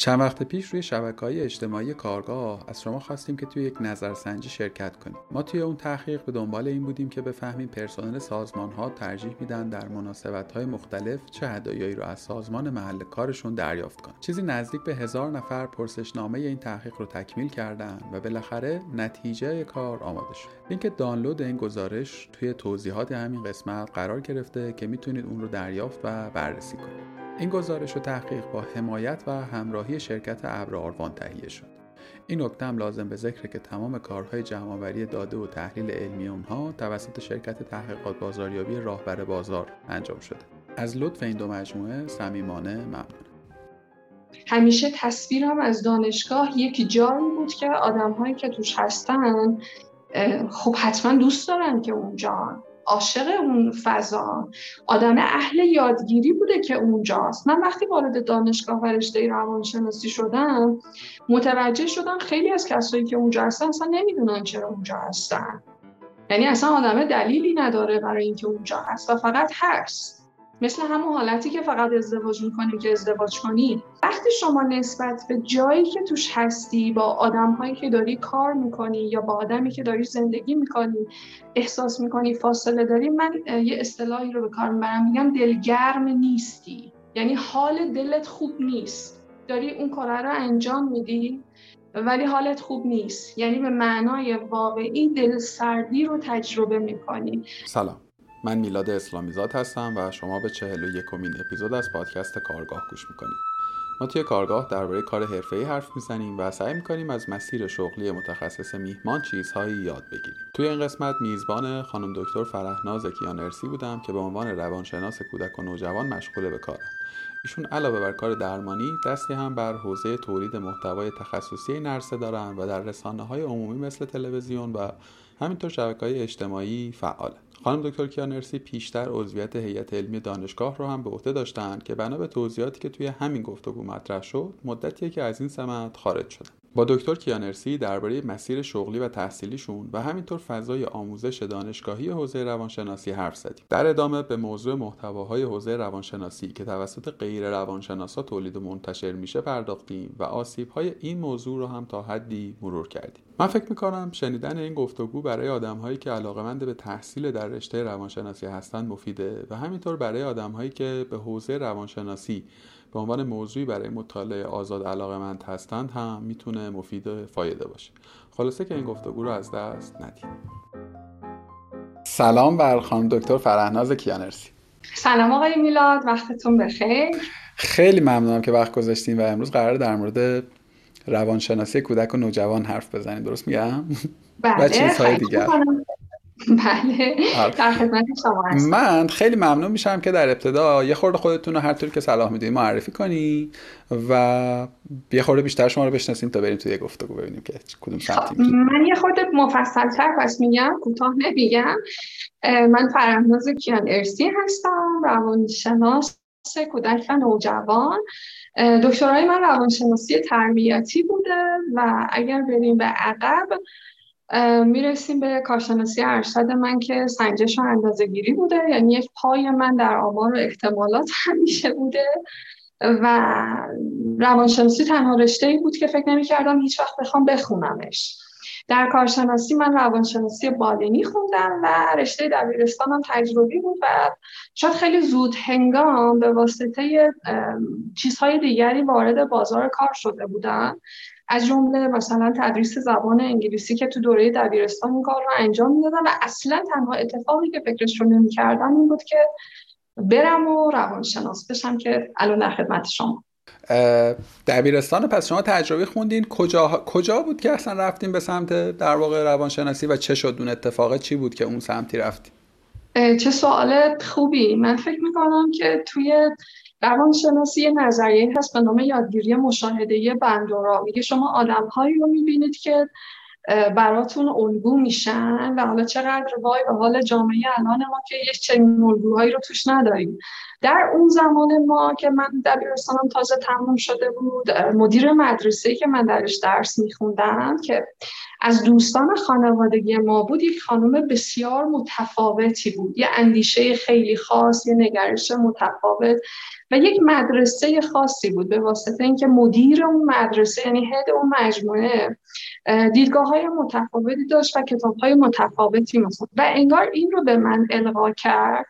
چند وقت پیش روی شبکه های اجتماعی کارگاه از شما خواستیم که توی یک نظرسنجی شرکت کنیم. ما توی اون تحقیق به دنبال این بودیم که بفهمیم پرسنل سازمان ها ترجیح میدن در مناسبت های مختلف چه هدایایی رو از سازمان محل کارشون دریافت کنن. چیزی نزدیک به هزار نفر پرسشنامه این تحقیق رو تکمیل کردن و بالاخره نتیجه کار آماده شد. لینک دانلود این گزارش توی توضیحات همین قسمت قرار گرفته که می‌تونید اون رو دریافت و بررسی کنید. این گزارش و تحقیق با حمایت و همراهی شرکت ابر آروان تهیه شد. این نکته هم لازم به ذکره که تمام کارهای جمعآوری داده و تحلیل علمی اونها توسط شرکت تحقیقات بازاریابی راهبر بازار انجام شده. از لطف این دو مجموعه صمیمانه ممنونم همیشه تصویرم از دانشگاه یک جایی بود که آدمهایی که توش هستن خب حتما دوست دارن که اونجا عاشق اون فضا. آدم اهل یادگیری بوده که اونجاست. من وقتی وارد دانشگاه و رشته روانشناسی شدم متوجه شدم خیلی از کسایی که اونجا هستن اصلا نمی‌دونن چرا اونجا هستن. یعنی اصلا آدم دلیلی نداره برای اینکه اونجا هست و فقط هست. مثل همون حالتی که فقط ازدواج می‌کنی که ازدواج کنی. وقتی شما نسبت به جایی که توش هستی با آدم هایی که داری کار می‌کنی یا با آدمی که داری زندگی می‌کنی احساس می‌کنی فاصله داری من یه اصطلاحی رو به کار می‌برم میگم دلگرم نیستی. یعنی حال دلت خوب نیست. داری اون کار رو انجام میدی ولی حالت خوب نیست. یعنی به معنای واقعی دل سردی رو تجربه می‌کنی. سلام. من میلاد اسلامیزاد هستم و شما به چهل و یکمین اپیزود از پادکست کارگاه گوش می‌کنید. ما توی کارگاه درباره کار حرفه‌ای حرف می‌زنیم و سعی می‌کنیم از مسیر شغلی متخصص میهمان چیزهایی یاد بگیریم. توی این قسمت میزبان خانم دکتر فرهناز کیانرسی بودم که به عنوان روانشناس کودک و نوجوان مشغول به کارم. ایشون علاوه بر کار درمانی دستی هم بر حوزه تولید محتوای تخصصی نرسه دارن و در رسانه های عمومی مثل تلویزیون و همینطور شبکه های اجتماعی فعاله. خانم دکتر کیانرسی پیشتر عضویت هیئت علمی دانشگاه رو هم به عهده داشتند که بنا به توضیحاتی که توی همین گفتگو مطرح شد مدتیه که از این سمت خارج شدن. با دکتر کیانرسی درباره مسیر شغلی و تحصیلیشون و همینطور فضای آموزش دانشگاهی حوزه روانشناسی حرف زدیم. در ادامه به موضوع محتواهای حوزه روانشناسی که توسط غیر روانشناسا تولید و منتشر میشه پرداختیم و آسیبهای این موضوع رو هم تا حدی مرور کردیم. من فکر می‌کنم شنیدن این گفتگو برای آدمهایی که علاقمند به تحصیل در رشته روانشناسی هستند مفیده و همینطور برای آدمهایی که به حوزه روانشناسی به عنوان موضوعی برای مطالعه آزاد علاقمند هستند هم می‌تونه مفید و فایده باشه. خلاصه که این گفتگو رو از دست ندید. سلام بر خانم دکتر فرهناز کیانرسی سلام آقای میلاد وقتتون بخیر. خیلی ممنونم که وقت گذاشتیم و امروز قرار در مورد روانشناسی کودک و نوجوان حرف بزنیم. درست میگم؟ بله و چیزهای دیگر. بله. در خدمت شما هستم. من خیلی ممنون میشم که در ابتدا یه خورده خودتون رو هر طور که صلاح می‌دونید معرفی کنی و یه خورده بیشتر شما رو بشناسیم تا بریم توی گفتگو ببینیم که کدوم سمتی خب، من یه خورده مفصل تر پس میگم کوتاه نمیگم. من فرهناز کیان ارسی هستم روانشناس کودک و نوجوان. دکترای من روانشناسی تربیتی بوده و اگر بریم به عقب می‌رسیم به کارشناسی ارشد من که سنجش و اندازه گیری بوده. یعنی یک پای من در آمار و احتمالات همیشه بوده و روانشناسی تنها رشته ای بود که فکر نمی کردم هیچ وقت بخوام بخونمش. در کارشناسی من روانشناسی بالینی خوندم و رشته دبیرستانم تجربی بود و شاید خیلی زود هنگام به واسطه چیزهای دیگری وارد بازار کار شده بودم. از جمله مثلا تدریس زبان انگلیسی که تو دوره دبیرستان این کار رو انجام می‌دادم و اصلا تنها اتفاقی که فکرش رو نمی‌کردم این بود که برم و روانشناس بشم که الان در خدمت شما. دبیرستان پس شما تجربه خوندین. کجا کجا بود که اصلا رفتین به سمت در واقع روانشناسی و چه شد اون اتفاق؟ چی بود که اون سمتی رفتین؟ چه سوال خوبی. من فکر می‌کنم که توی روانشناسی نظریه هست به نام یادگیری مشاهده بندورا میگه شما آدمهایی رو می‌بینید که براتون الگو میشن و حالا چقدر وای به حال جامعه الان ما که یه چنین الگوهایی رو توش نداریم. در اون زمان ما که من دبیرستانم تازه تموم شده بود مدیر مدرسه که من درش درس میخوندم که از دوستان خانوادگی ما بود یک خانم بسیار متفاوتی بود. یه اندیشه خیلی خاص یه نگرش متفاوت. و یک مدرسه خاصی بود به واسطه اینکه مدیر اون مدرسه یعنی هد اون مجموعه دیدگاه های متفاوتی داشت و کتاب های متفاوتی مثلا و انگار این رو به من القا کرد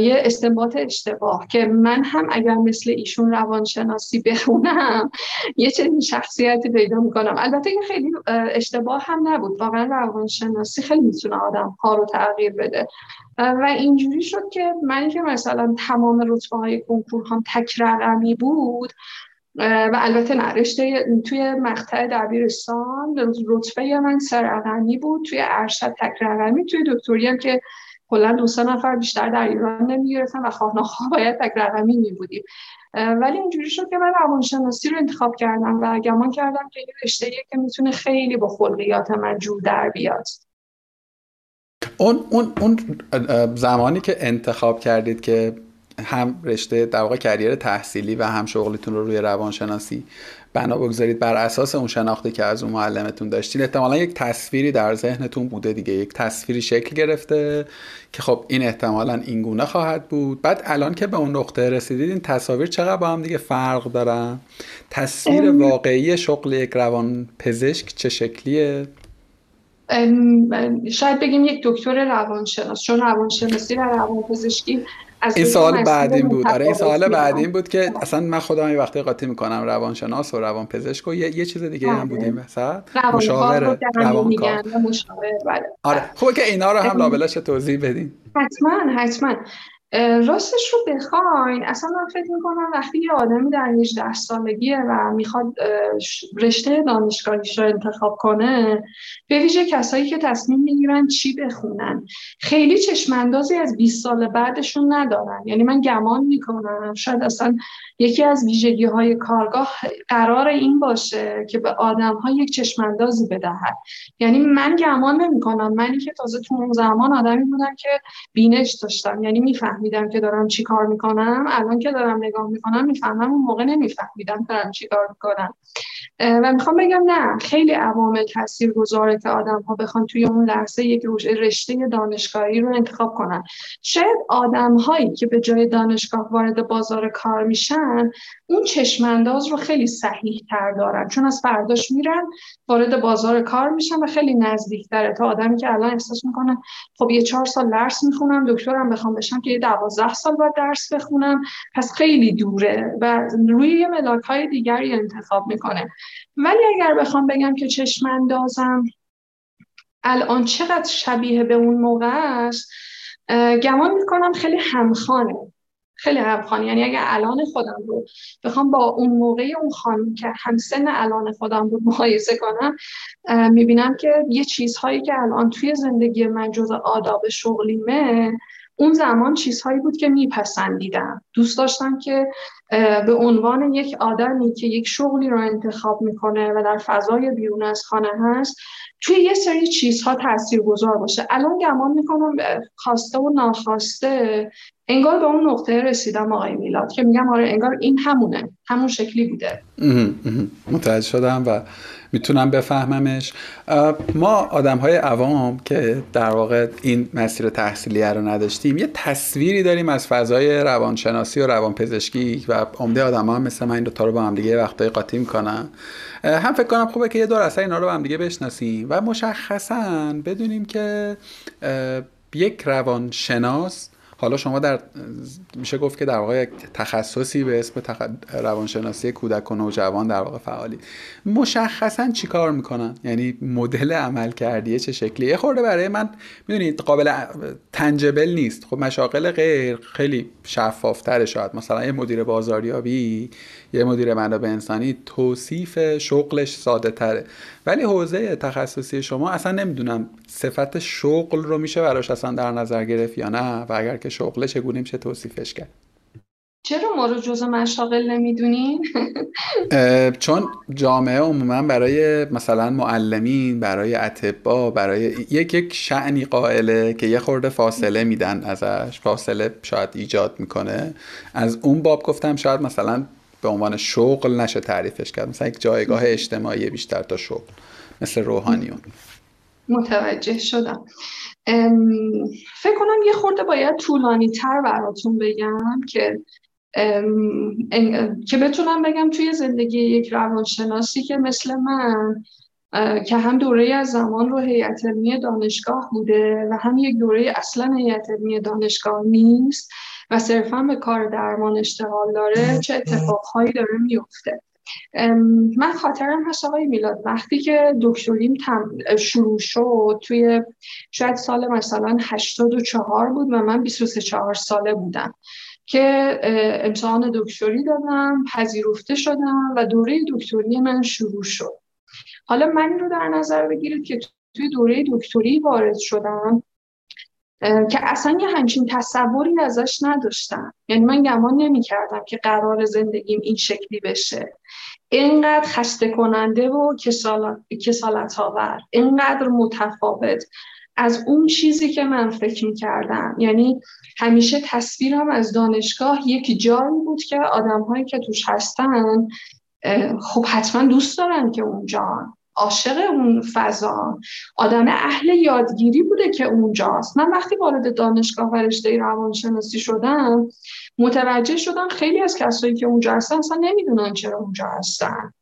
یه استنباط اشتباه که من هم اگر مثل ایشون روانشناسی بخونم یه چنین شخصیتی پیدا می‌کنم. البته این خیلی اشتباه هم نبود. واقعا روانشناسی خیلی می‌تونه آدم ها رو تغییر بده. و اینجوری شد که من که مثلا تمام رتبه های کنکور هم تک رقمی بود و البته نرشته توی مقطع دبیرستان رتبه من سرقمی بود. توی ارشد تک رقمی توی دکتری هم که کلا دو سه نفر بیشتر در ایران نمی‌گرفتن و خواه نخواه باید تک رقمی می بودیم ولی اینجوری شد که من روانشناسی رو انتخاب کردم و گمان کردم که این رشته که می‌تونه خیلی با خلقیات من جور در بیاد. اون, اون, اون زمانی که انتخاب کردید که هم رشته در واقع کریر تحصیلی و هم شغلتون رو روی روانشناسی بنا بگذارید بر اساس اون شناخته که از اون معلمتون داشتین. احتمالا یک تصویری در ذهنتون بوده دیگه یک تصویری شکل گرفته که خب این احتمالا این گونه خواهد بود. بعد الان که به اون نقطه رسیدید این تصاویر چقدر با هم دیگه فرق دارن؟ تصویر واقعی شغل یک روان پزشک چه شکلیه؟ شاید بگیم یک دکتر روانشناس چون روانشناسی و روانپزشکی این سوال بعدین بود. آره این سوال بعدین بود که اصلا من خودم این وقتی قاطی می‌کنم روانشناس و روانپزشک و یه, یه چیز دیگه هم بله. بودیم. وسط مشاور روانکار. بله. آره خوبه که اینا رو هم لابلاش توضیح بدین. حتما حتما. راستش رو بخواین. اصلا من فکر می‌کنم وقتی یه آدمی در 18 سالگیه و می‌خواد رشته دانشگاهیش رو انتخاب کنه به ویژه کسایی که تصمیم می‌گیرن چی بخونن. خیلی چشماندازی از 20 سال بعدشون ندارن. یعنی من گمان می‌کنم شاید اصلا یکی از ویژگی های کارگاه قرار این باشه که به آدم ها یک چشماندازی بدهد. یعنی من گمان نمی کنم منی که تازه تو اون زمان آدمی بودم که بینش داشتم. یعنی میفهمیدم که دارم چی کار می‌کنم. الان که دارم نگاه می‌کنم می‌فهمم. اون موقع نمیفهمیدم دارم چی کار می‌کنم. و می‌خوام بگم نه خیلی عوامل تاثیر گذاره که آدم ها بخوان توی اون لحظه یک رشته دانشگاهی رو انتخاب کنن. شاید آدم هایی که به جای دانشگاه وارد بازار کار میشن اون چشمانداز رو خیلی صحیح تر دارن. چون از فرداش میرن وارد بازار کار میشن و خیلی نزدیک داره تا آدمی که الان احساس می‌کنن خب یه چهار سال درس می‌خونم دکترم بخوام بشم که یه دوازده سال باید درس بخونم پس خیلی دوره و روی یه ملاک های دیگری انتخاب می‌کنه. ولی اگر بخوام بگم که چشم اندازم الان چقدر شبیه به اون موقع است گمان می‌کنم خیلی همخانه خیلی همخانه یعنی اگر الان خودم رو بخوام با اون موقع اون خانم که همسن الان خودم رو مقایسه کنم می‌بینم که یه چیزهایی که الان توی زندگی من جز آداب شغلیمه اون زمان چیزهایی بود که میپسندیدم. دوست داشتم که به عنوان یک آدمی که یک شغلی رو انتخاب می‌کنه و در فضای بیرون از خانه هست توی یه سری چیزها تأثیر گذار باشه. الان گمان می‌کنم خواسته و ناخواسته انگار به اون نقطه رسیدم آقای میلاد که میگم آره انگار این همونه. همون شکلی بوده. متوجه شدم و می‌تونم بفهممش. ما آدم های عوام که در واقع این مسیر تحصیلی رو نداشتیم یه تصویری داریم از فضای روانشناسی و روانپزشکی و عمده آدم ها مثل من این دوتا رو با هم دیگه وقتای قاطی می‌کنن. هم فکر کنم خوبه که یه دور اصلا اینا رو با هم دیگه بشناسیم و مشخصا بدونیم که یک روانشناس حالا شما در میشه گفت که در واقع تخصصی به اسم تخ... روانشناسی کودک و نوجوان در واقع فعالی. مشخصا چیکار می‌کنن؟ یعنی مدل عمل کردیه چه شکلی یه خورده برای من می‌دونید قابل تنجبل نیست. خب مشاقل غیر خیلی شفافتره شاید. مثلا یه مدیر بازاریابی یه مدیر منابع انسانی توصیف شغلش ساده تره. ولی حوزه تخصصی شما اصلا نمی‌دونم صفت شغل رو میشه براش اصلا در نظر گرفت یا نه و اگر که شغله چگونه میشه توصیفش کرد. چرا ما رو جز مشاغل نمی‌دونین؟ چون جامعه عموما برای مثلا معلمین برای اطبا برای یک یک شعنی قائله که یه خورده فاصله میدن ازش فاصله شاید ایجاد می‌کنه. از اون باب گفتم شاید مثلا به عنوان شغل نشه تعریفش کرد. مثلا یک جایگاه اجتماعی بیشتر تا شغل مثل روحانیون. متوجه شدم. فکر کنم یه خورده باید طولانی تر براتون بگم که که بتونم بگم توی زندگی یک روانشناسی که مثل من که هم دوره از زمان رو هیئت علمی دانشگاه بوده و هم یک دوره اصلا هیئت علمی دانشگاه نیست و صرفا به کار درمان اشتغال داره چه اتفاقهایی داره میفته. من خاطرم هست آقای میلاد وقتی که دکتریم شروع شد توی شاید سال مثلا 84 بود و من 23 ساله بودم که امتحان دکتری دادم پذیرفته شدم و دوره دکتری من شروع شد. حالا من رو در نظر بگیرید که توی دوره دکتری وارد شدم که اصلا یه همچین تصوری ازش نداشتم. یعنی من گمان نمی کردم که قرار زندگیم این شکلی بشه. اینقدر خسته کننده و کسالت آور اینقدر متفاوت از اون چیزی که من فکر می کردم یعنی همیشه تصویرم از دانشگاه یک جایی بود که آدم هایی که توش هستن خب حتما دوست دارن که اونجا عاشق اون فضا. آدم اهل یادگیری بوده که اونجاست. من وقتی وارد دانشگاه و رشته روانشناسی شدم متوجه شدم خیلی از کسایی که اونجا هستن اصلا نمی‌دونن چرا اونجا هستن.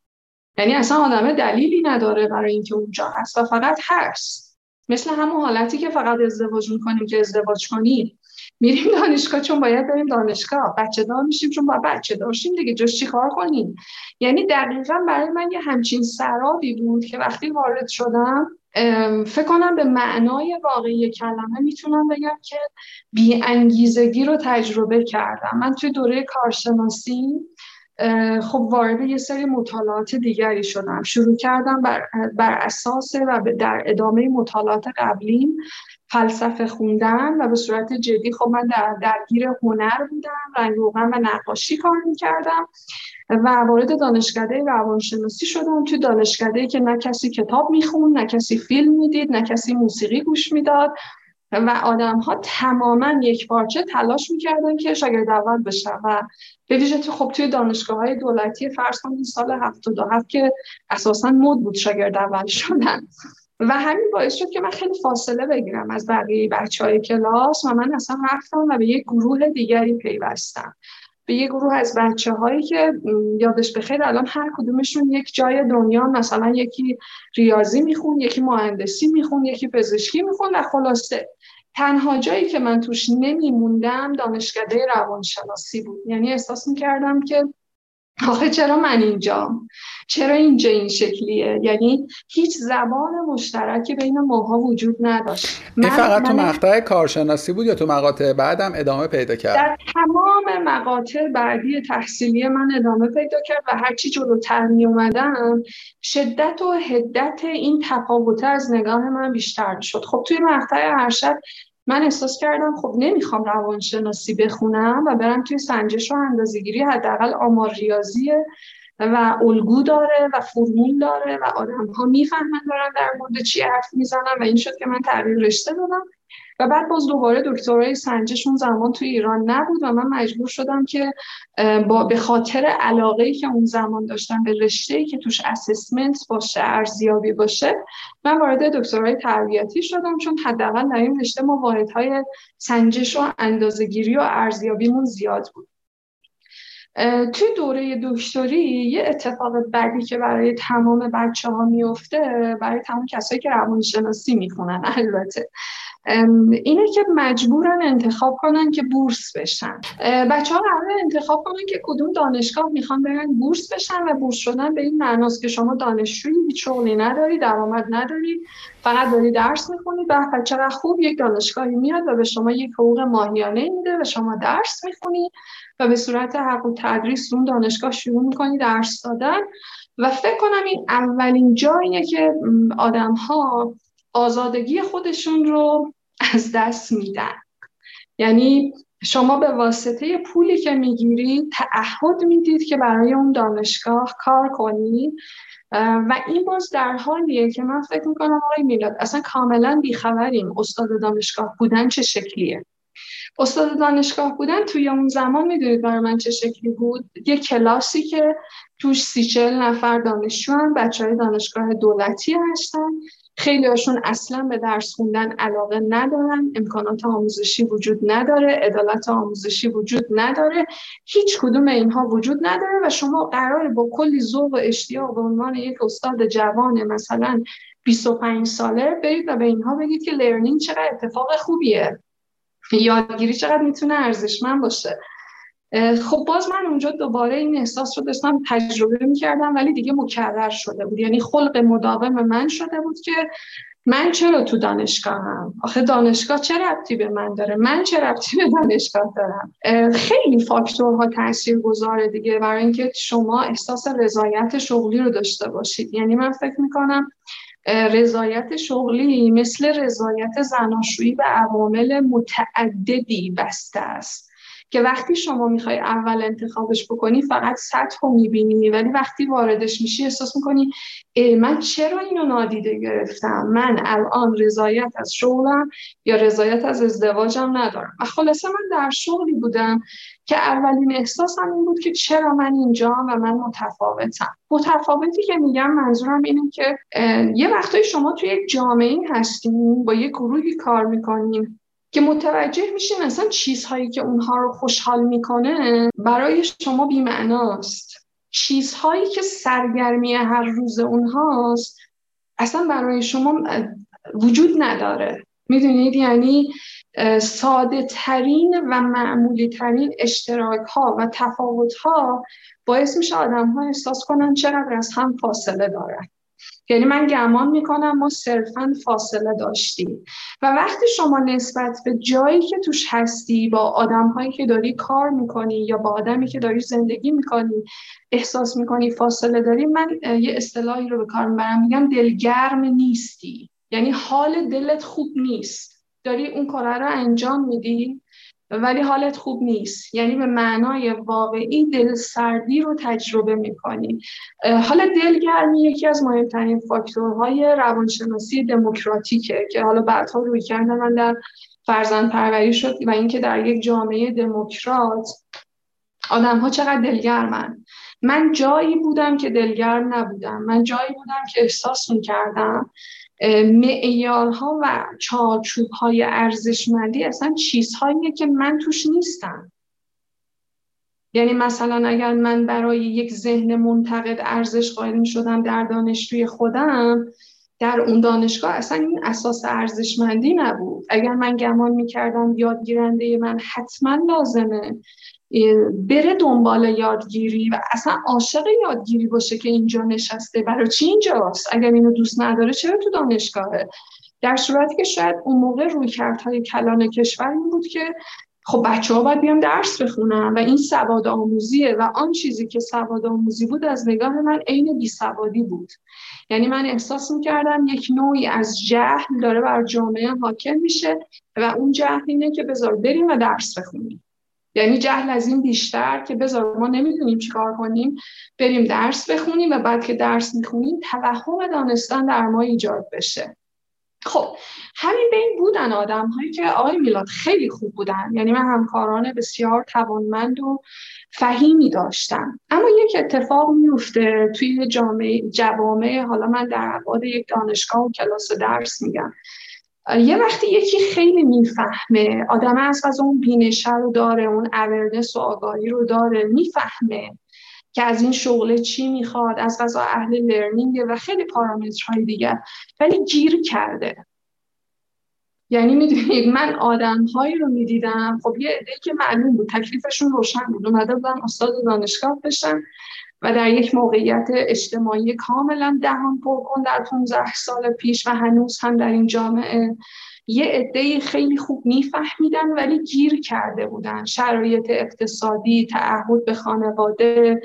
یعنی اصلا آدم دلیلی نداره برای اینکه اونجا هست و فقط هست. مثل همون حالتی که فقط ازدواج می‌کنیم که ازدواج کنیم. میریم دانشگاه چون باید بریم دانشگاه. بچه دار میشیم چون باید بچه داشتیم دیگه. جز چی کار کنیم؟ یعنی دقیقا برای من یه همچین سرابی بود که وقتی وارد شدم فکر کنم به معنای واقعی کلمه می‌تونم بگم که بی انگیزگی رو تجربه کردم. من توی دوره کارشناسی خب وارد یه سری مطالعات دیگری شدم. شروع کردم بر, بر اساس و در ادامه مطالعات قبلیم. فلسفه خوندن و به صورت جدی خب من در درگیر هنر بودم رنگ روغن و نقاشی کار می‌کردم و وارد دانشکده روانشناسی شدم. توی دانشکده که نه کسی کتاب میخون نه کسی فیلم می‌دید نه کسی موسیقی گوش می‌داد و آدم ها تماما یک پارچه تلاش می‌کردن که شاگرد اول بشن و به ویژه تو خب توی دانشگاه های دولتی فرض کنید سال 77 که اساسا مد بود شاگرد اول شدن. و همین باعث شد که من خیلی فاصله بگیرم از بقیه بچه های کلاس و من اصلا رفتم و به یک گروه دیگری پیوستم. به یک گروه از بچه هایی که یادش بخیر الان هر کدومشون یک جای دنیا مثلا یکی ریاضی میخون یکی مهندسی میخون یکی پزشکی میخون و خلاصه. تنها جایی که من توش نمیموندم دانشکده روانشناسی بود. یعنی احساس می‌کردم که آخه چرا من اینجام؟ چرا اینجا این شکلیه؟ یعنی هیچ زبان مشترکی بین ماها وجود نداشت. این فقط تو مقطع کارشناسی بود یا تو مقاطع بعدم ادامه پیدا کرد؟ در تمام مقاطع بعدی تحصیلی من ادامه پیدا کرد و هرچی جلوتر می اومدم شدت و حدت این تفاوت از نگاه من بیشتر شد. خب توی مقطع ارشد من احساس کردم خب نمی‌خوام روانشناسی بخونم و برم توی سنجش و اندازه‌گیری حداقل آمار ریاضیه و الگو داره و فرمول داره و آدم ها می‌فهمن دارن در مورد چی حرف می‌زنن و این شد که من تغییر رشته دادم. و بعد باز دوباره دکترای سنجش اون زمان توی ایران نبود و من مجبور شدم که با به خاطر علاقه که اون زمان داشتم به رشته که توش اسسمنت باشه ارزیابی باشه من وارد دکترای تربیتی شدم چون حداقل در این رشته ما واحدهای سنجش و اندازه‌گیری و ارزیابیمون زیاد بود. توی دوره دکتری یه اتفاق بعدی که برای تمام بچه ها میفته برای تمام کسایی که روانشناسی می‌خونن البته. اینه که مجبورن انتخاب کنن که بورس بشن. بچه ها قرار انتخاب کنن که کدوم دانشگاه می‌خوان برن بورس بشن و بورس شدن به این معناست که شما دانشجویی هیچ شغلی نداری درآمد نداری فقط داری درس می‌خونی. به چقدر خوب یک دانشگاهی میاد و به شما یک حقوق ماهیانه میده و شما درس می‌خونی و به صورت حق و تدریس اون دانشگاه شروع می‌کنی درس دادن. و فکر کنم این اولین جاییه که آدم ها آزادگی خودشون رو از دست میدن. یعنی شما به واسطه پولی که می‌گیرید تعهد می‌دید که برای اون دانشگاه کار کنید و این باز در حالیه که من فکر می‌کنم آقای میلاد اصلا کاملا بیخبریم استاد دانشگاه بودن چه شکلیه. استاد دانشگاه بودن توی اون زمان می‌دونید برای من چه شکلی بود؟ یه کلاسی که توش سی چل نفر دانشجو هم بچه های دانشگاه دولتی هستن. خیلی هاشون اصلا به درس خوندن علاقه ندارن امکانات آموزشی وجود نداره عدالت آموزشی وجود نداره هیچ کدوم اینها وجود نداره و شما قراره با کلی ذوق و اشتیاق به عنوان یک استاد جوان مثلا 25 ساله برید و به اینها بگید که لرنینگ چقدر اتفاق خوبیه. یادگیری چقدر می‌تونه ارزشمند باشه. خب باز من اونجا دوباره این احساس رو داشتم تجربه می‌کردم ولی دیگه مکرر شده بود. یعنی خلق مداوم من شده بود که من چرا تو دانشگاهم آخه دانشگاه چه ربطی به من داره؟ من چه ربطی به دانشگاه دارم؟ خیلی فاکتورها تاثیر گذاره دیگه برای اینکه شما احساس رضایت شغلی رو داشته باشید. یعنی من فکر می‌کنم رضایت شغلی مثل رضایت زناشویی به عوامل متعددی بسته است. که وقتی شما می‌خوای اول انتخابش بکنی فقط سطح رو می‌بینی. ولی وقتی واردش میشی احساس می‌کنی من چرا اینو نادیده گرفتم؟ من الان رضایت از شغلم یا رضایت از ازدواجم ندارم. و خلاصه من در شغلی بودم که اولین احساسم این بود که چرا من اینجا و من متفاوتم. متفاوتی که میگم منظورم اینه که یه وقتایی شما توی یک جامعه هستین با یه گروهی کار می‌کنین. که متوجه میشین اصلا چیزهایی که اونها رو خوشحال می‌کنه برای شما بیمعناست. چیزهایی که سرگرمی هر روز اونهاست اصلا برای شما وجود نداره. می‌دونید؟ یعنی ساده ترین و معمولی ترین اشتراک ها و تفاوت ها باعث میشه آدم ها احساس کنن چقدر از هم فاصله دارن. یعنی من گمان می‌کنم ما صرفا فاصله داشتیم. و وقتی شما نسبت به جایی که توش هستی با آدم هایی که داری کار می‌کنی یا با آدمی که داری زندگی می‌کنی احساس می‌کنی فاصله داری من یه اصطلاحی رو به کار می‌برم میگم دلگرم نیستی. یعنی حال دلت خوب نیست. داری اون کار رو انجام میدی؟ ولی حالت خوب نیست. یعنی به معنای واقعی دل سردی رو تجربه می‌کنی. حالا دلگرمی یکی از مهمترین فاکتورهای روانشناسی دموکراتیکه که حالا بعدها روی کردن من در فرزند پروری شد و اینکه در یک جامعه دموکرات آدم ها چقدر دلگرمن. من جایی بودم که دلگرم نبودم. من جایی بودم که احساس می‌کردم. معیارها و چارچوب های ارزشمندی اصلا چیزهاییه که من توش نیستم. یعنی مثلا اگر من برای یک ذهن منتقد ارزش قائل شدم در دانشجوی خودم در اون دانشگاه اصلا این اساس ارزشمندی نبود. اگر من گمان می‌کردم یادگیرنده من حتما لازمه. بره دنبال یادگیری و اصلا عاشق یادگیری باشه که اینجا نشسته. برای چی اینجاست؟ اگر اینو دوست نداره چرا تو دانشگاهه؟ در صورتی که شاید اون موقع روی کردهای کلان کشور این بود که خب بچه ها باید بیان درس بخونن و این سواد آموزیه و آن چیزی که سواد آموزی بود از نگاه من عین بی سوادی بود. یعنی من احساس می‌کردم یک نوعی از جهل داره بر جامعه حاکم میشه و اون جهل اینه که بذار بریم و درس بخونیم. یعنی جهل از این بیشتر که بذار ما نمی‌دونیم چیکار کنیم بریم درس بخونیم و بعد که درس می‌خونیم توهم دانستن در ما ایجاد بشه. خب همین بین بودن آدم هایی که آقای میلاد خیلی خوب بودن. یعنی من همکاران بسیار توانمند و فهیمی داشتم. اما یک اتفاق میفته توی جامعه جوامع حالا من در ابعاد یک دانشگاه و کلاس درس میگم. یه وقتی یکی خیلی می‌فهمه آدم از از اون بینشه رو داره اون اورنس و آگاهی رو داره می‌فهمه که از این شغل چی می‌خواد از غذا اهل لرنینگ و خیلی پارامترهای دیگر ولی گیر کرده. یعنی می‌دونید من آدمهایی رو می‌دیدم خب یه عده که معلوم بود تکلیفشون روشن بود اومده بودن استاد دانشگاه بشن و در یک موقعیت اجتماعی کاملا دهان پرکن در 15 سال پیش و هنوز هم در این جامعه. یه عده خیلی خوب میفهمیدن ولی گیر کرده بودن. شرایط اقتصادی تعهد به خانواده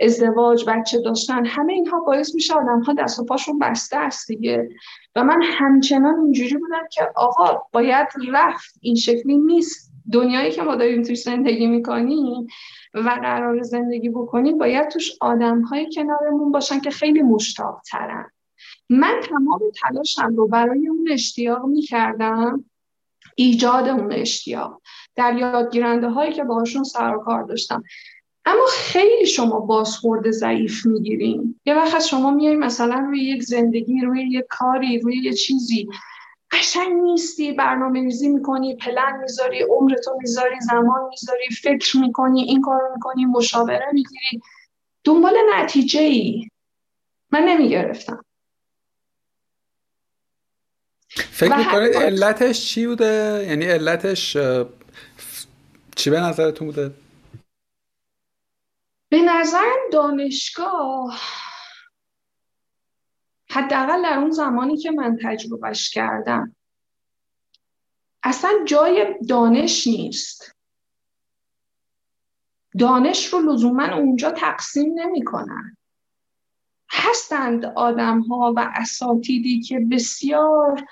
ازدواج بچه داشتن همه اینها باعث میشه آدم ها دست و پاشون بسته است دیگه. و من همچنان اینجوری بودم که آقا باید رفت. این شکلی نیست. دنیایی که ما داریم توش زندگی می‌کنیم و قرار زندگی بکنیم باید توش آدم های کنارمون باشن که خیلی مشتاق ترن من تمام تلاشم رو برای اون اشتیاق می‌کردم ایجاد اون اشتیاق در یادگیرنده هایی که باشون سر کار داشتم. اما خیلی شما بازخورد ضعیف می‌گیرین. یه وقت شما میای مثلا روی یک زندگی روی یک کاری روی یه چیزی. قشنگ نیستی برنامه ریزی می‌کنی پلن می‌ذاری عمرتو می‌ذاری زمان می‌ذاری فکر می‌کنی این کارو می‌کنی مشاوره می‌گیری دنبال نتیجه ای من نمی‌گرفتم فکر می‌کنید علتش چی بوده؟ یعنی علتش چی به نظرتون بوده؟ به نظرم دانشگاه حداقل در اون زمانی که من تجربهش کردم. اصلا جای دانش نیست. دانش رو لزوما اونجا تقسیم نمی‌کنن. هستند آدم ها و اساتیدی که بسیار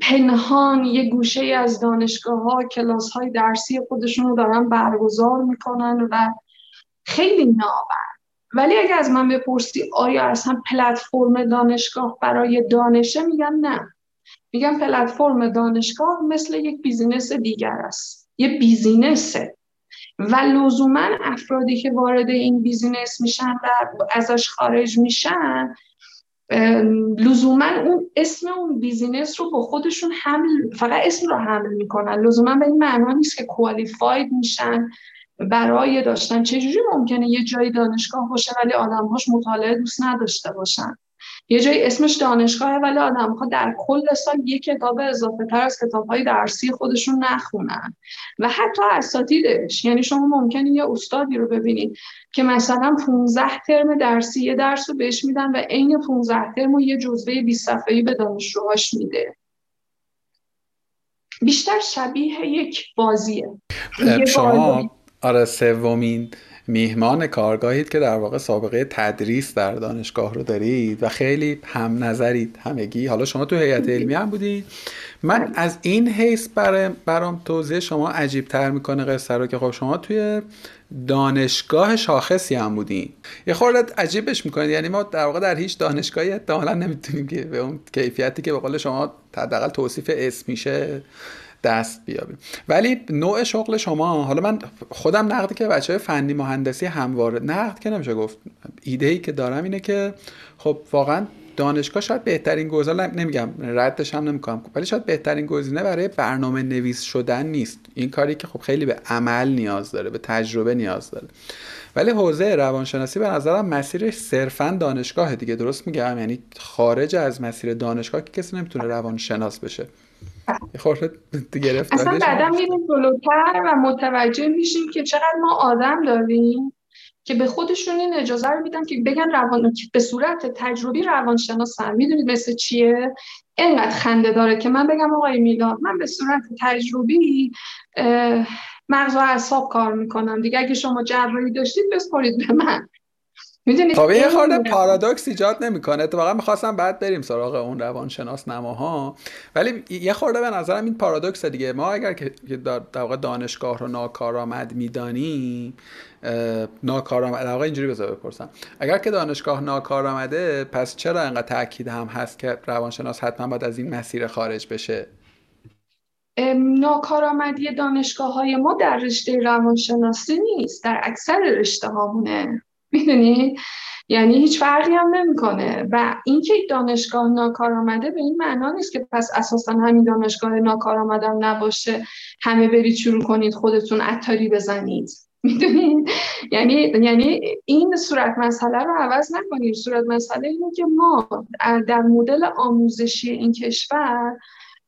پنهان یه گوشه از دانشگاه ها کلاس های درسی خودشون رو دارن برگزار می‌کنن و خیلی نابر ولی اگه از من بپرسی آیا اصلا پلتفرم دانشگاه برای دانشه؟ میگم نه. میگم پلتفرم دانشگاه مثل یک بیزینس دیگر است. یه بیزینسه. و لزوما افرادی که وارد این business میشن و ازش خارج میشن لزوما اون اسم اون business رو با خودشون حمل فقط اسم رو حمل می‌کنن. لزوما به این معنا نیست که qualified میشن. برای داشتن. چجوری ممکنه یه جایی دانشگاه باشه ولی آدمهاش مطالعه دوست نداشته باشن؟ یه جایی اسمش دانشگاه ولی آدم ها در کل سال یک کتاب اضافه تر از کتاب های درسی خودشون نخونن. و حتی اساتیدش. یعنی شما ممکنه یه استادی رو ببینید که مثلا 15 ترم درسی یه درس رو بهش میدن و عین 15 ترم و یه جزوه 20 صفحه‌ای به دانشجوهاش میده. بیشتر شبیه یک بازیه. شما آره سومین میهمان کارگاهید که در واقع سابقه تدریس در دانشگاه رو دارید و خیلی هم نظرید همگی. حالا شما تو هیئت علمی هم بودید. من از این حیث برام توضیح شما عجیب تر می‌کنه قصه رو که خب شما توی دانشگاه شاخصی هم بودین. یه خورده عجیبش می‌کنید یعنی ما در واقع در هیچ دانشگاهی احتمالا نمی‌تونیم که به اون کیفیتی که به قول شما حداقل توصیف اسمیشه دست بیابیم. ولی نوع شغل شما حالا من خودم نقدی که بچه فنی مهندسی همواره نقد که نمیشه گفت ایده ای که دارم اینه که خب واقعا دانشگاه شاید بهترین گزینه نمیگم ردش هم نمی‌کنم ولی شاید بهترین گزینه برای برنامه نویس شدن نیست. این کاری که خب خیلی به عمل نیاز داره به تجربه نیاز داره. ولی حوزه روانشناسی به نظرم مسیرش صرفا دانشگاه دیگه درست میگم؟ یعنی خارج از مسیر دانشگاه که کسی نمی‌تونه روانشناس بشه. خورده گرفت اصلا بعدا میریم جلوتر و متوجه میشیم که چقدر ما آدم داریم که به خودشون این اجازه رو میدن که بگن روان به صورت تجربی روانشناسن می‌دونید مثل چیه؟ اینقدر خنده داره که من بگم آقای میلاد من به صورت تجربی مغز و اعصاب کار می‌کنم. دیگه اگه شما جراحی داشتید بسپارید به من. می‌دونید خب یه خورده پارادوکس ایجاد نمی‌کنه. اتفاقا می‌خواستم بعد بریم سراغ اون روانشناس نماها. ولی یه خورده به نظرم این پارادوکس دیگه. ما اگر که در واقع دانشگاه رو ناکارآمد می‌دانیم ناکارآمد در واقع اینجوری بذار بپرسم. اگر که دانشگاه ناکارآمده پس چرا انقدر تاکید هم هست که روانشناس حتما باید از این مسیر خارج بشه؟ ناکارآمدی دانشگاه های ما در رشته روانشناسی نیست. در اکثر رشته هامونه می‌دونی؟ یعنی هیچ فرقی هم نمی‌کنه. و اینکه دانشگاه ناکارآمده به این معنا نیست که پس اساسا همین دانشگاه ناکارآمدم نباشه. همه برید شروع کنید خودتون عطاری بزنید. می‌دونید یعنی یعنی این صورت مسئله رو عوض نکنید. صورت مسئله اینه که ما در مدل آموزشی این کشور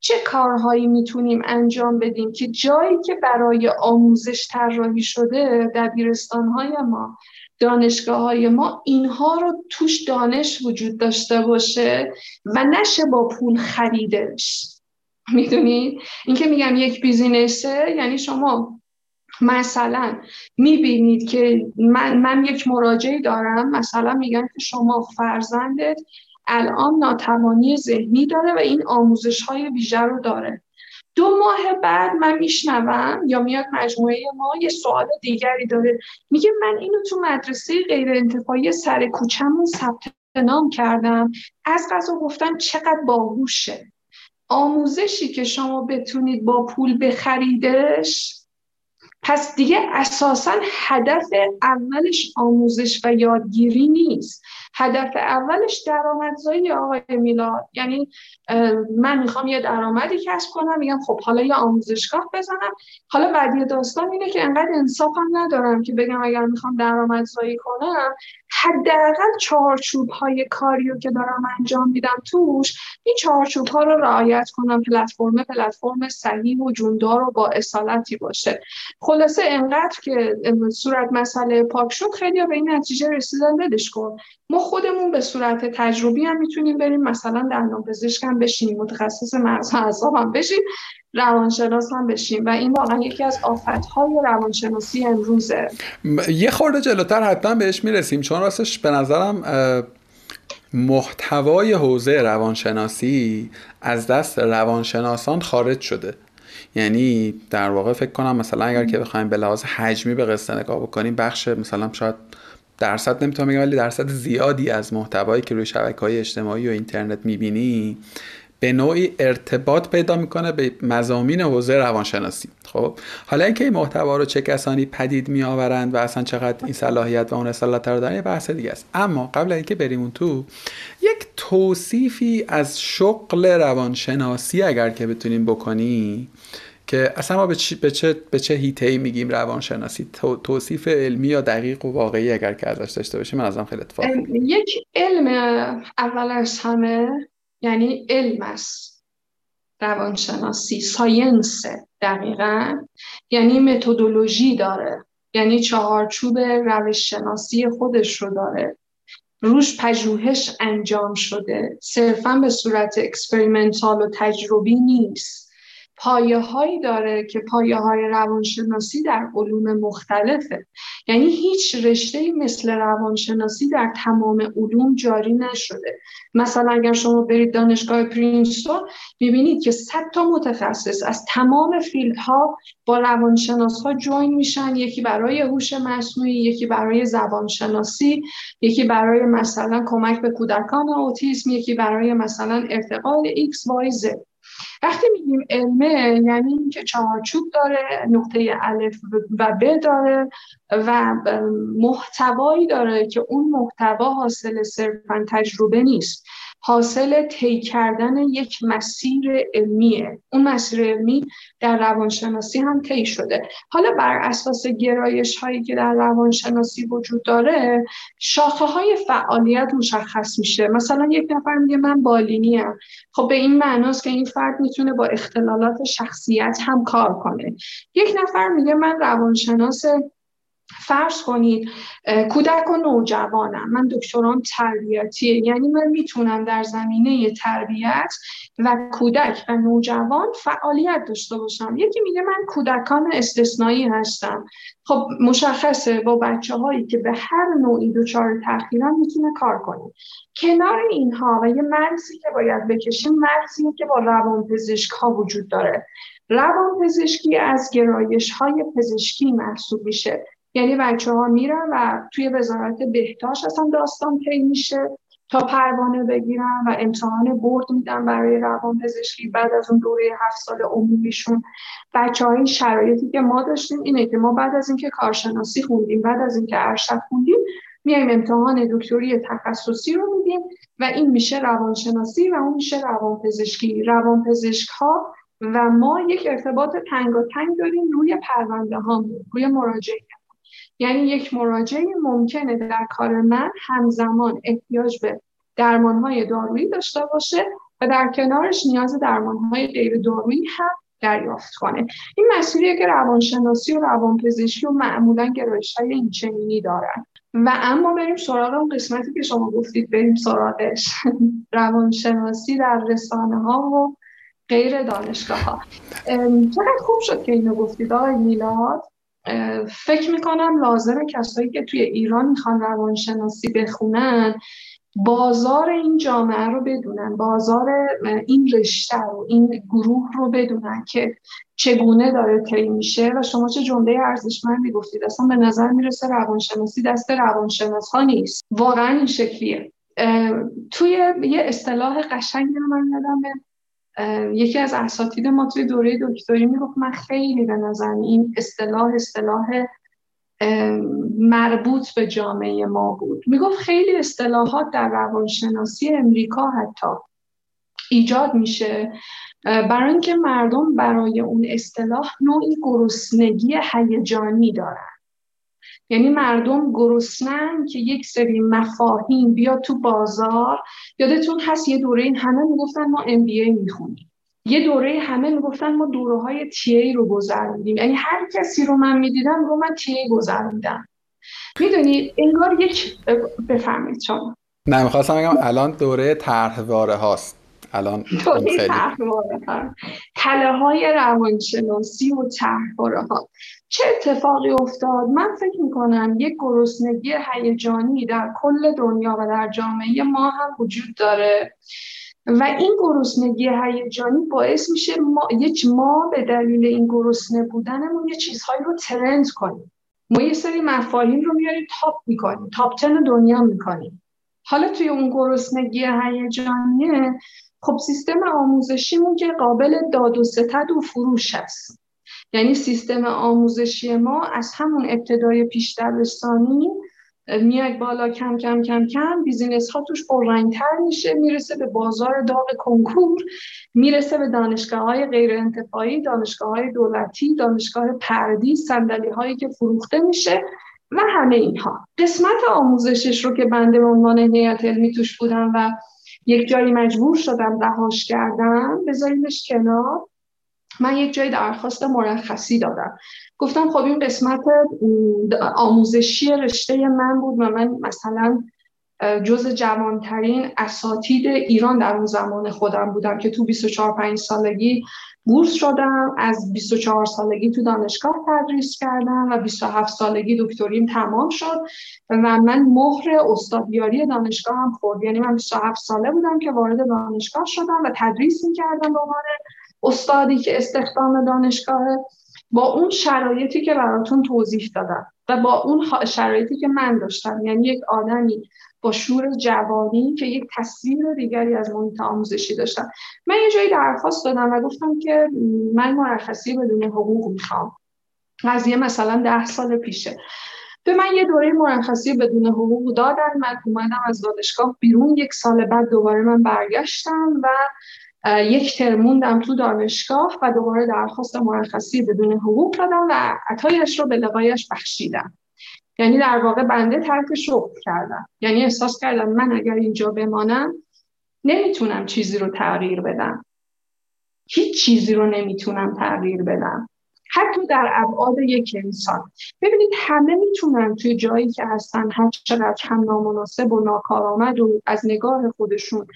چه کارهایی می‌تونیم انجام بدیم که جایی که برای آموزش طراحی شده دبیرستانهای ما دانشگاه های ما اینها رو توش دانش وجود داشته باشه و نشه با پول خریدش می‌دونید اینکه میگم یک بیزینسه یعنی شما مثلا می‌بینید که من, من یک مراجعی دارم مثلا میگن که شما فرزندت الان ناتوانی ذهنی داره و این آموزش های ویژه رو داره. دو ماه بعد من میشنوم یا میاد مجموعه ما یه سوال دیگری داره. میگه من اینو تو مدرسه غیر انتفاعی سر کوچمون ثبت نام کردم. از قضا گفتن چقدر باهوشه. آموزشی که شما بتونید با پول بخریدش پس دیگه اساسا هدف اولش آموزش و یادگیری نیست. هدف اولش درآمدزایی آقای میلاد. یعنی من می‌خوام یه درآمدی کسب کنم میگم خب حالا یه آموزشگاه بزنم. حالا بعدی داستان اینه که انقدر انصافم ندارم که بگم اگر می‌خوام درآمدزایی کنم. حداقل چارچوب های کاریو که دارم انجام میدم توش این چارچوب ها رو رعایت کنم پلتفرم پلتفرم صحیح و جوندار و با اصالتی باشه. خلاصه انقدر که صورت مسئله پاک شد خیلی به این نتیجه رسیدن بدش کن. ما خودمون به صورت تجربی هم می‌تونیم بریم مثلا در پزشک هم بشیم متخصص مغز اعصاب هم بشیم روانشناس هم بشیم و این واقعا یکی از آفتهای روانشناسی امروزه. یه خورده جلوتر حتما بهش می‌رسیم چون راستش به نظرم محتوای حوزه روانشناسی از دست روانشناسان خارج شده. یعنی در واقع فکر کنم مثلا اگر که بخوایم به لحاظ حجمی به قصه نگاه بکنیم بخش مثلا شاید درصد نمی‌تونم بگم ولی درصد زیادی از محتوایی که روی شبکه های اجتماعی و اینترنت می‌بینی به نوعی ارتباط پیدا می‌کنه به مزامین حوزه روانشناسی. خب حالا اینکه این محتوا رو چه کسانی پدید میآورند و اصلا چقدر این صلاحیت و اون اصالت رو دارن یه بحث دیگه است. اما قبل اینکه بریم اون تو یک توصیفی از شغل روانشناسی اگر که بتونیم بکنی که اصلا ما به, به چه, به چه هیته میگیم روانشناسی؟ توصیف علمی یا دقیق و واقعی اگر که ازش داشته باشیم من ازم خیلی اتفاق یک علم اول از همه یعنی علم است. روانشناسی science دقیقا. یعنی متدولوژی داره. یعنی چهارچوب روش شناسی خودش رو داره. روش پژوهش انجام شده. صرفا به صورت experimental و تجربی نیست. پایه هایی داره که پایه های روانشناسی در علوم مختلفه. یعنی هیچ رشته مثل روانشناسی در تمام علوم جاری نشده. مثلا اگر شما برید دانشگاه پرینستون می‌بینید که صد تا متخصص از تمام field ها با روانشناس ها join میشن. یکی برای هوش مصنوعی یکی برای زبانشناسی یکی برای مثلا کمک به کودکان اوتیسم یکی برای مثلا ارتقای X Y Z وقتی میگیم علمه یعنی اینکه چهارچوب داره نقطه الف و ب داره و محتوایی داره که اون محتوا حاصل صرفا تجربه نیست. حاصل طی کردن یک مسیر علمیه. اون مسیر علمی در روانشناسی هم طی شده. حالا بر اساس گرایش هایی که در روانشناسی وجود داره شاخه های فعالیت مشخص میشه. مثلا یک نفر میگه من بالینی هم. خب به این معناست که این فرد می‌تونه با اختلالات شخصیت هم کار کنه. یک نفر میگه من روانشناس فرض کنید کودک و نوجوانم. من دکتران تربیتیه یعنی من می‌تونم در زمینه تربیت و کودک و نوجوان فعالیت داشته باشم. یکی میگه من کودکان استثنایی هستم. خب مشخصه با بچه هایی که به هر نوعی دچار تاخیرن می‌تونه کار کنه. کنار اینها و یه مرزی که باید بکشیم مرزی که با روان پزشک ها وجود داره. روان پزشکی از گرایش های پزشکی محسوب میشه. یعنی بچه ها میرن و توی وزارت بهداشت اصلا داستان طی میشه تا پروانه بگیرن و امتحان برد میدن برای روان پزشکی بعد از اون دوره هفت سال عمومیشون بچه های شرایطی که ما داشتیم اینه که ما بعد از اینکه کارشناسی خوندیم بعد از اینکه ارشد خوندیم میایم امتحان دکتری تخصصی رو میدیم و این میشه روانشناسی و اون میشه روانپزشکی. روانپزشک ها و ما یک ارتباط تنگ داریم روی پرونده ها روی مراجعه یعنی یک مراجعه ممکنه در کار من همزمان احتیاج به درمانهای دارویی داشته باشه و در کنارش نیاز درمانهای غیر دارویی هم دریافت کنه. این مسیریه که روانشناسی و روانپزشکی و معمولا گرایش های این چنینی دارن. و اما بریم سراغ اون قسمتی که شما گفتید بریم سراغش. روانشناسی در رسانه ها و غیر دانشگاه ها چقدر خوب شد که اینو گفتید آقای میلاد. فکر می‌کنم لازمه کسایی که توی ایران می‌خوان روانشناسی بخونن بازار این جامعه رو بدونن بازار این رشته رو این گروه رو بدونن که چگونه داره طی میشه و شما چه جمله ارزشمندی گفتید اصلا به نظر می‌رسه روانشناسی دست روانشناس ها نیست. واقعا این شکلیه. توی یه اصطلاح قشنگی رو من یادم یکی از اساتید ما توی دوره دکتری می‌گفت من خیلی به نظر این اصطلاح اصطلاح مربوط به جامعه ما بود. می‌گفت خیلی اصطلاحات در روانشناسی امریکا حتی ایجاد میشه برای اینکه مردم برای اون اصطلاح نوعی گرسنگی هیجانی دارن. یعنی مردم گرسنن که یک سری مفاهیم بیا تو بازار. یادتون هست یه دوره این همه می‌گفتن ما ام بی ای می‌خونیم. یه دوره همه می‌گفتن ما دوره های تی ای رو گذروندیم. یعنی هر کسی رو من می‌دیدم رو من تی ای گذروندم. می‌دونید انگار یک بفهمید شما. نه می‌خواستم بگم الان دوره طرحواره هاست. الان خیلی تله های روانشناسی و طرحواره ها چه اتفاقی افتاد؟ من فکر می‌کنم یک گرسنگی هیجانی در کل دنیا و در جامعه ما هم وجود داره. و این گرسنگی هیجانی باعث میشه ما یک ما به دلیل این گرسنه بودنمون یه چیزهایی رو ترند کنیم. ما یه سری مفاهیم رو میاریم تاپ می‌کنیم. تاپ تن دنیا می‌کنیم. حالا توی اون گرسنگی هیجانیه خب سیستم آموزشیمون که قابل داد و ستد و فروش است. یعنی سیستم آموزشی ما از همون ابتدای پیش دبستانی میاد بالا کم کم کم کم بیزینس ها توش پررنگتر میشه می‌رسه به بازار داغ کنکور می‌رسه به دانشگاه های غیر انتفاعی دانشگاه های دولتی دانشگاه پردی صندلی هایی که فروخته میشه و همه اینها. قسمت آموزشش رو که بنده به عنوان هیئت علمی توش بودم و یک جایی مجبور شدم رهاش کردم بذاریمش کنار. من یک جای درخواست مرخصی دادم. گفتم خب این قسمت آموزشی رشته من بود و من مثلا جز جوانترین اساتید ایران در اون زمان خودم بودم که تو 24 5 سالگی بورس شدم از 24 سالگی تو دانشگاه تدریس کردم و 27 سالگی دکتریم تمام شد و من مهر استادیاری دانشگاه هم خورد. یعنی من 27 ساله بودم که وارد دانشگاه شدم و تدریس کردم به عنوان استادی که استخدام دانشگاه. با اون شرایطی که براتون توضیح دادم و با اون شرایطی که من داشتم. یعنی یک آدمی با شور جوانی که یک تصویر دیگری از محیط آموزشی داشتم. من یه جایی درخواست دادم و گفتم که من مرخصی بدون حقوق می‌خوام. قضیه مثلا ده سال پیشه. به من یه دوره مرخصی بدون حقوق دادن. من اومدم از دانشگاه بیرون. یک سال بعد دوباره من برگشتم و یک ترموندم تو دانشگاه و دوباره درخواست مرخصی بدون حقوق دادم و عطایش رو به لقایش بخشیدم. یعنی در واقع بنده ترک شغل کردم. یعنی احساس کردم من اگر اینجا بمانم نمی‌تونم چیزی رو تغییر بدم. هیچ چیزی رو نمی‌تونم تغییر بدم. حتی در ابعاد یک انسان. ببینید همه می‌تونن توی جایی که هستن هر چقدر هم نامناسب و ناکارآمد و از نگاه خودشون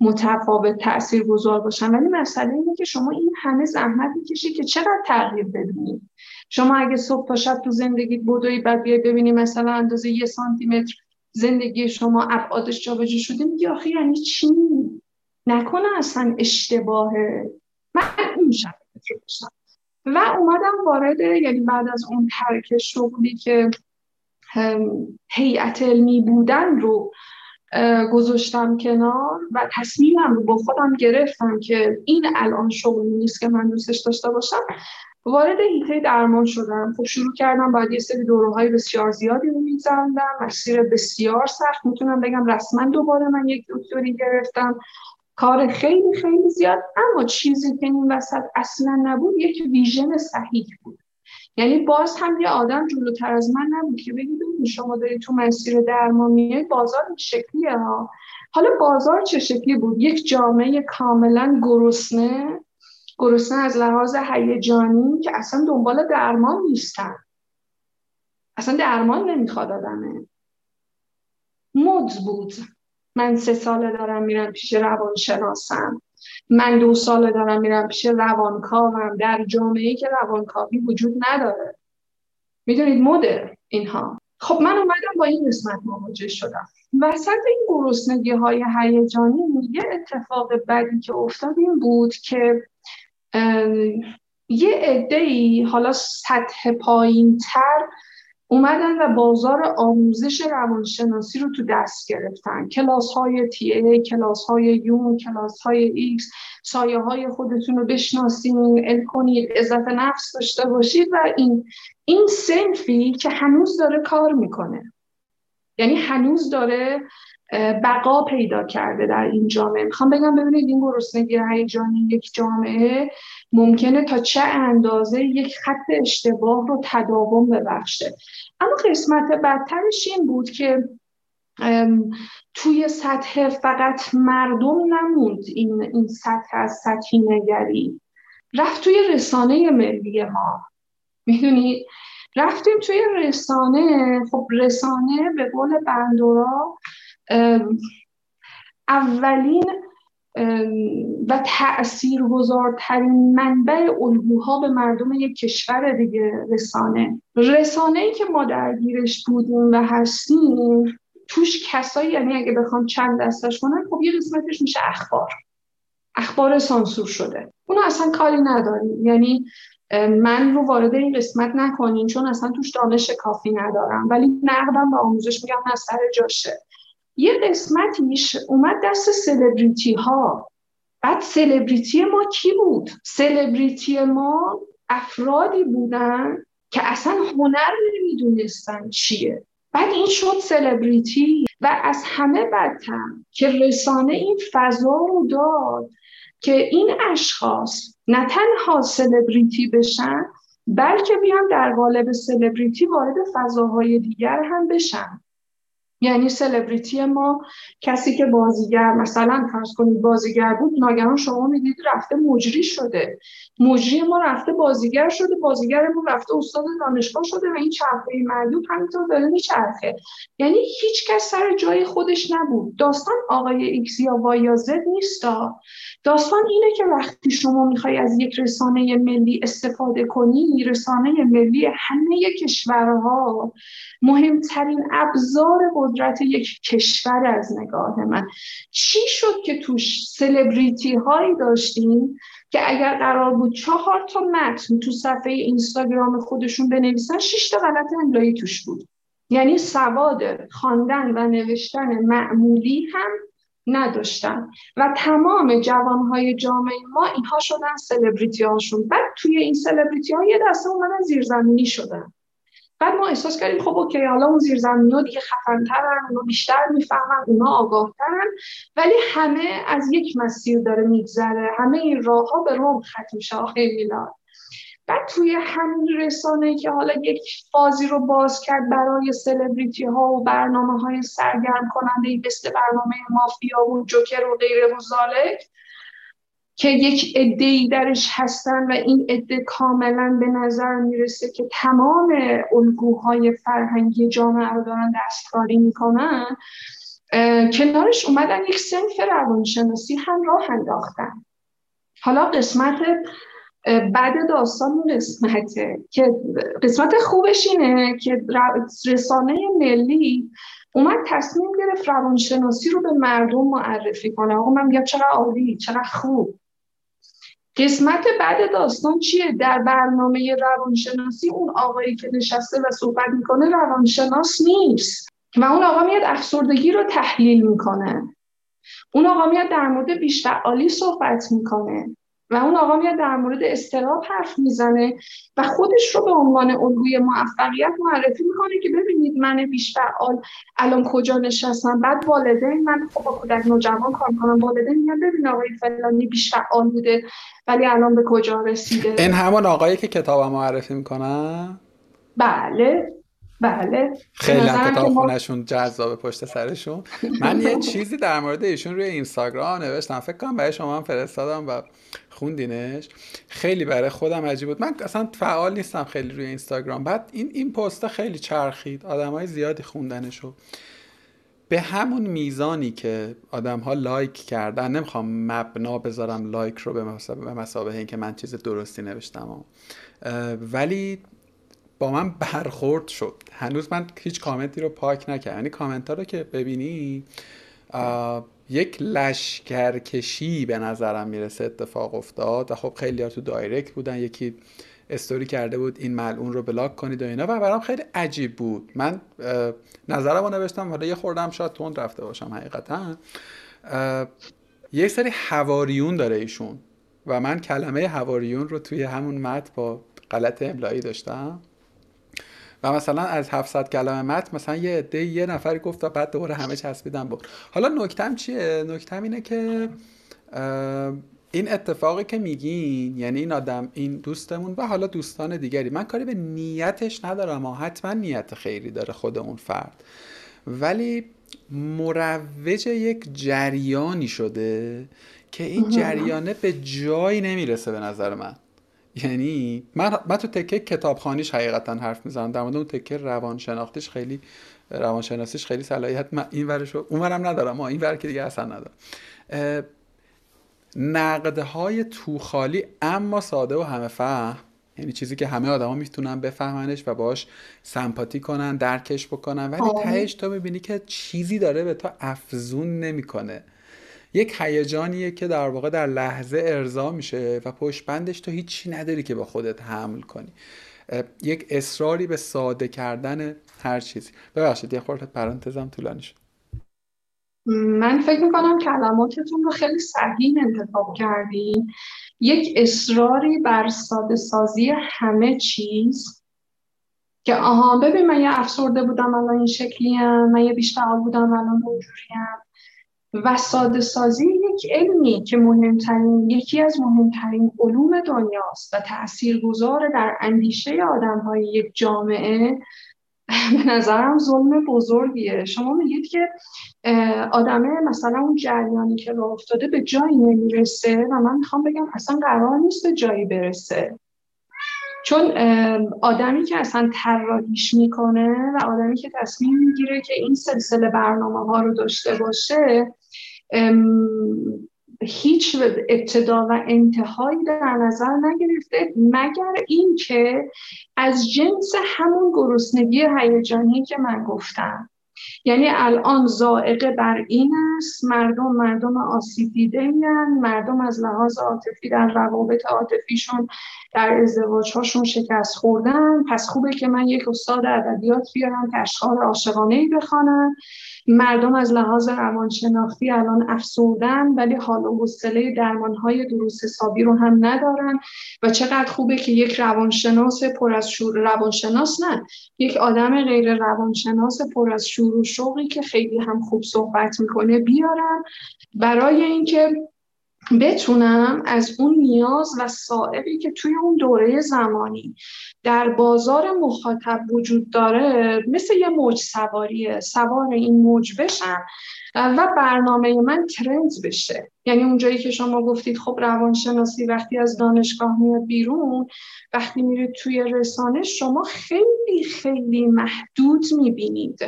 متفاوت تأثیر گذار باشن. ولی مسئله اینه که شما این همه زحمت می‌کشی که چقدر تغییر بدونید شما اگه صبح تا شب تو زندگی بدوی بعد بیای ببینی مثلا اندازه یه سانتی متر زندگی شما ابعادش جابجا شده میگی آخه یعنی چی؟ نکنه اصلا اشتباهه. من اون شب و اومدم وارد یعنی بعد از اون ترک شغلی که هیئت علمی بودن رو گذاشتم کنار و تصمیمم رو با خودم گرفتم که این الان شغلی نیست که من دوستش داشته باشم. وارد هیته درمان شدم. خب شروع کردم بعد یه سری دوره بسیار زیادی رو میزندم. مسیر بسیار سخت. می‌تونم بگم رسما دوباره من یک دکتری گرفتم. کار خیلی خیلی زیاد. اما چیزی که این وسط اصلا نبود یک ویژن صحیح بود. یعنی باز هم یه آدم جلوتر از من نبود که بگید شما دارید تو مسیر درمان میایید بازار این شکلیه ها؟ حالا بازار چه شکلی بود؟ یک جامعه کاملا گرسنه؟ گرسنه از لحاظ هیجانی که اصلا دنبال درمان نیستن. اصلا درمان نمی‌خواد آدمه. مد بود. من سه ساله دارم میرم پیش روانشناسم. من دو ساله دارم میرم پیش روانکاوم. در جامعه که روانکاوی وجود نداره. می‌دونید مده اینها. خب من اومدم با این قسمت مواجه شدم. وسط این گرسنگی های هیجانی یه اتفاق بدی که افتاد این بود که یه عده حالا سطح پایین تر اومدن و بازار آموزش روانشناسی رو تو دست گرفتن. کلاس های TA، کلاس های یونگ، کلاس های X سایه های خودتون رو بشناسید ال کنید عزت نفس داشته باشید و این این سنفی که هنوز داره کار می‌کنه. یعنی هنوز داره بقا پیدا کرده در این جامعه. می‌خوام بگم ببینید این گرسنگی هیجانی یک جامعه ممکنه تا چه اندازه یک خط اشتباه رو تداوم ببخشه. اما قسمت بدترش این بود که توی سطح فقط مردم نموند این, این سطح از سطحی نگری. رفت توی رسانه ملی ما. می‌دونید رفتیم توی رسانه. خب رسانه به قول بندورا اولین و تاثیرگذارترین منبع الگوها به مردم یک کشور دیگه رسانه. رسانه ای که ما درگیرش بودیم و هستیم توش کسایی یعنی اگه بخوام چند دستش کنم خب یه قسمتش میشه اخبار. اخبار سانسور شده. اونو اصلا کاری نداریم یعنی من رو وارد این قسمت نکنین چون اصلا توش دانش کافی ندارم. ولی نقدم به آموزش میگم نه سر جاشه. یه قسمتیش اومد دست سلبریتی ها بعد سلبریتی ما کی بود؟ سلبریتی ما افرادی بودن که اصلا هنر نمی‌دونستن چیه. بعد این شد سلبریتی و از همه بدتر که رسانه این فضا رو داد که این اشخاص نه تنها سلبریتی بشن بلکه بیان در قالب سلبریتی وارد فضاهای دیگر هم بشن. یعنی سلبریتی ما کسی که بازیگر مثلا فرض کنید بازیگر بود ناگهان شما می‌دید رفته مجری شده. مجری ما رفته بازیگر شده بازیگرمون رفته استاد دانشگاه شده و این چرخه مردم همینطور داره میچرخه. یعنی هیچ کس سر جای خودش نبود. داستان آقای ایکس یا وای یا زد نیستا داستان اینه که وقتی شما می‌خوای از یک رسانه ملی استفاده کنی رسانه ملی همه کشورها مهمترین ابزار قدرت یک کشور از نگاه من. چی شد که توش سلبریتی هایی داشتیم که اگر قرار بود چهار تا متن تو صفحه اینستاگرام خودشون بنویسن شش تا غلط املایی توش بود. یعنی سواد خواندن و نوشتن معمولی هم نداشتن. و تمام جوانهای جامعه ما اینها شدن سلبریتی هاشون بعد توی این سلبریتی ها یه دسته اومدن زیرزمینی شدن. بعد ما احساس کردیم خب اوکی حالا اون زیرزمینی ها دیگه خفنترن اونا بیشتر می‌فهمن اونا آگاهترن ولی همه از یک مسیر داره میگذره. همه این راه ها به روم ختم میشه میلاد. بعد توی همین رسانه که حالا یک فازی رو باز کرد برای سلبریتی ها و برنامه های سرگرم کننده مثل برنامه مافیا و جوکر و غیر و که یک عده درش هستن و این عده کاملا به نظر می‌رسه که تمام الگوهای فرهنگی جامعه رو دارن دستکاری می‌کنن کنارش اومدن یک سنف روانشناسی هم راه انداختن. حالا قسمت بعد داستان قسمته که قسمت خوبش اینه که رسانه ملی اومد تصمیم گرفت روانشناسی رو به مردم معرفی کنه. آقا من میگم چقدر عالی چقدر خوب؟ قسمت بعد داستان چیه؟ در برنامه روانشناسی اون آقایی که نشسته و صحبت می‌کنه روانشناس نیست. و اون آقا میاد افسردگی رو تحلیل می‌کنه. اون آقا میاد در مورد بیشفعالی صحبت می‌کنه. و اون آقا میاد در مورد استراب حرف می‌زنه و خودش رو به عنوان الگوی موفقیت معرفی می‌کنه که ببینید من بیش فعال الان کجا نشستم. بعد والدین من خب با کودک نوجوان کار کنم والدین میگن ببین آقای فلانی بیش فعال بوده ولی الان به کجا رسیده؟ این همون آقایی که کتاب معرفی می‌کنن بله بله. خیلی هم کتاب خونشون جذاب پشت سرشون. من یه چیزی در مورد ایشون روی اینستاگرام نوشتم. فکر کنم برای شما هم فرستادم و خوندینش. خیلی برای خودم عجیب بود. من اصلا فعال نیستم خیلی روی اینستاگرام. بعد این این پست خیلی چرخید. آدمای زیادی خوندنشو. به همون میزانی که آدم ها لایک کردن نمی‌خوام مبنا بذارم لایک رو به مسابقه این که من چیز درستی نوشتم. ولی با من برخورد شد. هنوز من هیچ کامنتی رو پاک نکردم. یعنی کامنت ها رو که ببینی یک لشکرکشی به نظرم می‌رسه اتفاق افتاد و خب خیلی ها تو دایرکت بودن یکی استوری کرده بود این ملعون رو بلاک کنید و اینا و برام خیلی عجیب بود. من نظرم رو نوشتم حالا یه خوردم شاید تند رفته باشم حقیقتا. یک سری هواریون داره ایشون و من کلمه هواریون رو توی همون متن با غلط املایی داشتم. و مثلا از 700 کلمه متن مثلا یه عده یه نفری گفت و بعد دوباره همه چسبیدن بود حالا نکتم چیه؟ نکتم اینه که این اتفاقی که میگین یعنی این آدم این دوستمون و حالا دوستان دیگری من کاری به نیتش ندارم حتما نیت خیری داره خود اون فرد. ولی مروج یک جریانی شده که این جریانه به جایی نمی‌رسه به نظر من. یعنی من, من تو تکه کتابخانیش حقیقتا حرف می‌زنم. در مورد اون تکه روانشناختیش خیلی روانشناسیش خیلی صلاحیت. من این ورشو ورم ندارم. ما این ور که دیگه اصلا ندارم. نقدهای توخالی اما ساده و همه فهم. یعنی چیزی که همه آدما می‌تونن بفهمنش و باش سمپاتی کنن درکش بکنن. ولی آه. تهش تو می‌بینی که چیزی داره به تو افزون نمی‌کنه. یک هیجانیه که در واقع در لحظه ارضا میشه و پشت بندش تو هیچی نداری که با خودت حمل کنی. یک اصراری به ساده کردن هر چیزی. ببخشید یه خورده پرانتزم طولانی شد. من فکر می‌کنم کلماتتون رو خیلی صحیح انتخاب کردین. یک اصراری بر ساده سازی همه چیز که آها ببین من یه افسرده بودم الان این شکلیم من یه بیشتر بودم الان اونجوریم و ساده سازی یک علمی که مهمترین یکی از مهمترین علوم دنیاست و تاثیرگذار در اندیشه آدم های یک جامعه به نظرم ظلم بزرگیه. شما میگید که آدمه مثلا اون جریانی که راه افتاده به جایی نمی‌رسه و من می‌خوام بگم اصلا قرار نیست به جایی برسه. چون آدمی که اصلا طراحیش می‌کنه و آدمی که تصمیم می‌گیره که این سلسله برنامه ها رو داشته باشه هیچ ابتدا و انتهایی در نظر نگرفته مگر اینکه از جنس همون گرسنگی هیجانی که من گفتم. یعنی الان زائقه بر این است مردم مردم آسیب دیده مردم از لحاظ عاطفی در روابط عاطفیشون در ازدواجهاشون شکست خوردن. پس خوبه که من یک استاد ادبیات بیارم که اشعار عاشقانه ای بخوانم. مردم از لحاظ روانشناختی الان افسردن ولی حال و حوصله درمانهای درست حسابی رو هم ندارن. و چقدر خوبه که یک روانشناس پر از شور روانشناس نه یک آدم غیر روانشناس پر از شور و شوقی که خیلی هم خوب صحبت می‌کنه بیارن. برای اینکه بتونم از اون نیاز و سائقی که توی اون دوره زمانی در بازار مخاطب وجود داره مثل یه موج سواریه سوار این موج بشم و برنامه من ترند بشه. یعنی اونجایی که شما گفتید خب روانشناسی وقتی از دانشگاه میاد بیرون وقتی میره توی رسانه شما خیلی خیلی محدود می‌بینید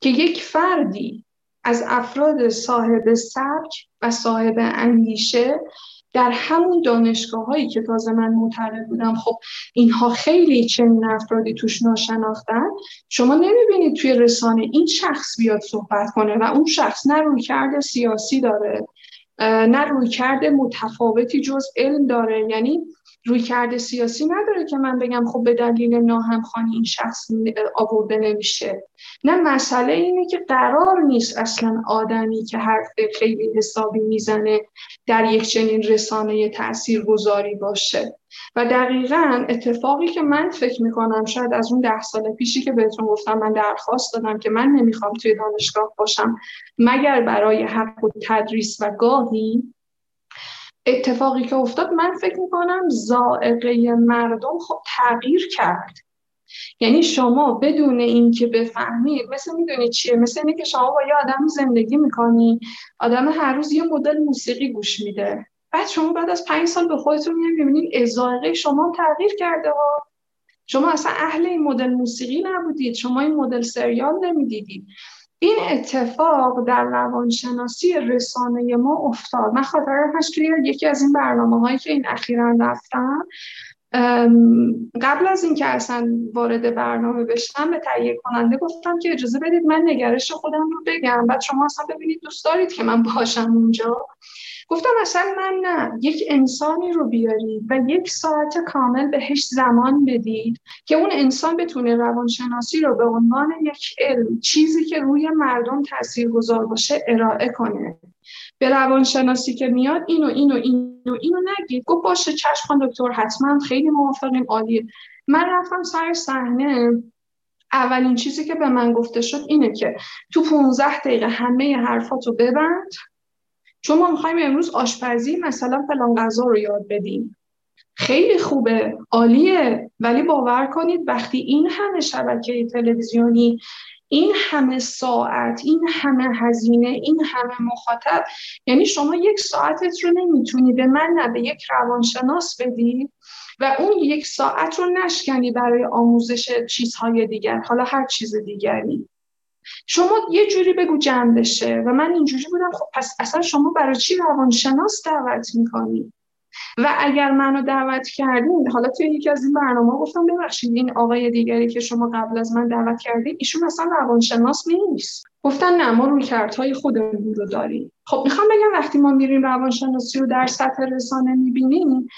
که یک فردی از افراد صاحب سبک و صاحب اندیشه در همون دانشگاه هایی که تازه من مطلع بودم خب اینها خیلی چنین افرادی توش ناشناختن. شما نمی‌بینید توی رسانه این شخص بیاد صحبت کنه و اون شخص نه روی کرده سیاسی داره نه روی کرده متفاوتی جز علم داره. یعنی روی کرده سیاسی نداره که من بگم خب به دلیل ناهمخوانی این شخص آورده نمیشه. نه مسئله اینه که قرار نیست اصلا آدمی که حرف خیلی حسابی می‌زنه در یک چنین رسانه تأثیر گذاری باشه. و دقیقا اتفاقی که من فکر می‌کنم شاید از اون ده سال پیشی که بهتون گفتم من درخواست دادم که من نمی‌خوام توی دانشگاه باشم مگر برای حق و تدریس و گاهی اتفاقی که افتاد من فکر می‌کنم زائقه مردم خب تغییر کرد. یعنی شما بدون اینکه بفهمید مثل می‌دونید چیه؟ مثل اینه که شما با یه آدم زندگی می‌کنی آدم هر روز یه مدل موسیقی گوش میده. بعد شما بعد از پنج سال به خودتون می‌بینید ازائقه شما تغییر کرده ها. شما اصلا اهل این مدل موسیقی نبودید شما این مدل سریال نمی‌دیدید. این اتفاق در روانشناسی رسانه ما افتاد. من خاطر هست توی یکی از این برنامه هایی که این اخیرا رفتم قبل از اینکه اصلا وارد برنامه بشم به تهیه کننده گفتم که اجازه بدید من نگرش خودم رو بگم. بعد شما اصلا ببینید دوست دارید که من باشم اونجا. گفتم اصلا من نه. یک انسانی رو بیارید و یک ساعت کامل بهش زمان بدید که اون انسان بتونه روانشناسی رو به عنوان یک علم چیزی که روی مردم تاثیر گذار باشه ارائه کنه. به روانشناسی که میاد اینو اینو اینو اینو نگید. گفت باشه چشم دکتر حتما خیلی موافقیم عالیه. من رفتم سر صحنه. اولین چیزی که به من گفته شد اینه که تو 15 دقیقه همه حرفاتو ببند. چون ما می‌خوایم امروز آشپزی مثلا فلان غذا رو یاد بدیم. خیلی خوبه عالیه. ولی باور کنید وقتی این همه شبکه تلویزیونی این همه ساعت این همه هزینه این همه مخاطب یعنی شما یک ساعتت رو نمی‌تونی به من نه به یک روانشناس بدی و اون یک ساعت رو نشکنی برای آموزش چیزهای دیگر حالا هر چیز دیگری. شما یه جوری بگو جمع بشه. و من اینجوری بودم خب پس اصلا شما برای چی روانشناس دعوت می‌کنی؟ و اگر منو دعوت کردین حالا توی یکی از این برنامه گفتم ببخشید این آقای دیگری که شما قبل از من دعوت کردین ایشون اصلا روانشناس نیست. گفتن نه ما روی کردهای خودمون رو داریم. خب می‌خوام بگم وقتی ما میریم روانشناسی رو در سطح رسانه می‌بینیم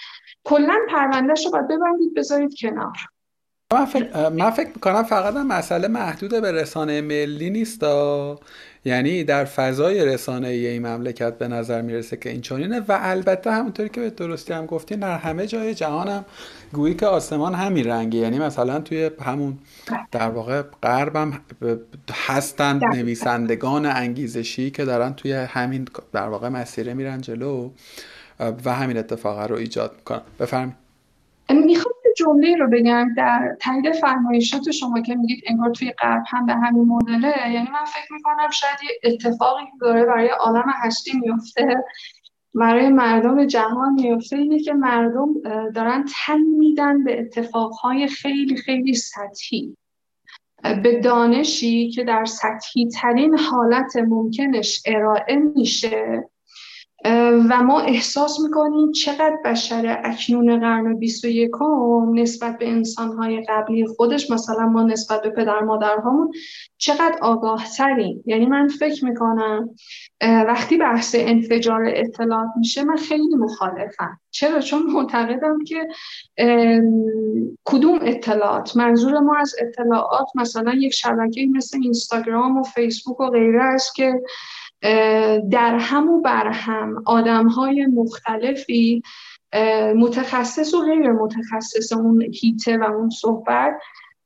کلا پروندهش رو باید ببندید بذارید کنار. من فکر, من فکر می‌کنم فقط مسئله محدود به رسانه ملی نیست یعنی در فضای رسانه این مملکت به نظر می‌رسه که این چونینه و البته همونطوری که به درستی هم گفتین در همه جای جهان هم گویی که آسمان همین رنگی یعنی مثلا توی همون در واقع غربم هستند نویسندگان انگیزشی که دارن توی همین در واقع مسیره میرن جلو و همین اتفاق رو ایجاد می‌کنن. بفرمایید. می‌خوام جمله رو بگم در تایید فرمایشات شما که میگید انگار توی غرب هم به همین مدله یعنی من فکر می‌کنم شاید یه اتفاقی داره برای عالم هستی میفته برای مردم جهان میفته اینه که مردم دارن تن میدن به اتفاقهای خیلی خیلی سطحی. به دانشی که در سطحی ترین حالت ممکنش ارائه میشه و ما احساس می‌کنیم چقدر بشر اکنون قرن 21 نسبت به انسانهای قبلی خودش مثلا ما نسبت به پدر مادرهامون چقدر آگاه تریم یعنی من فکر می‌کنم وقتی بحث انفجار اطلاعات میشه من خیلی مخالفم. چرا؟ چون معتقدم که کدوم اطلاعات؟ منظور ما از اطلاعات مثلا یک شبکه مثل اینستاگرام و فیسبوک و غیره است که در هم و بر هم آدم های مختلفی متخصص و غیر متخصص اون هیته و اون صحبت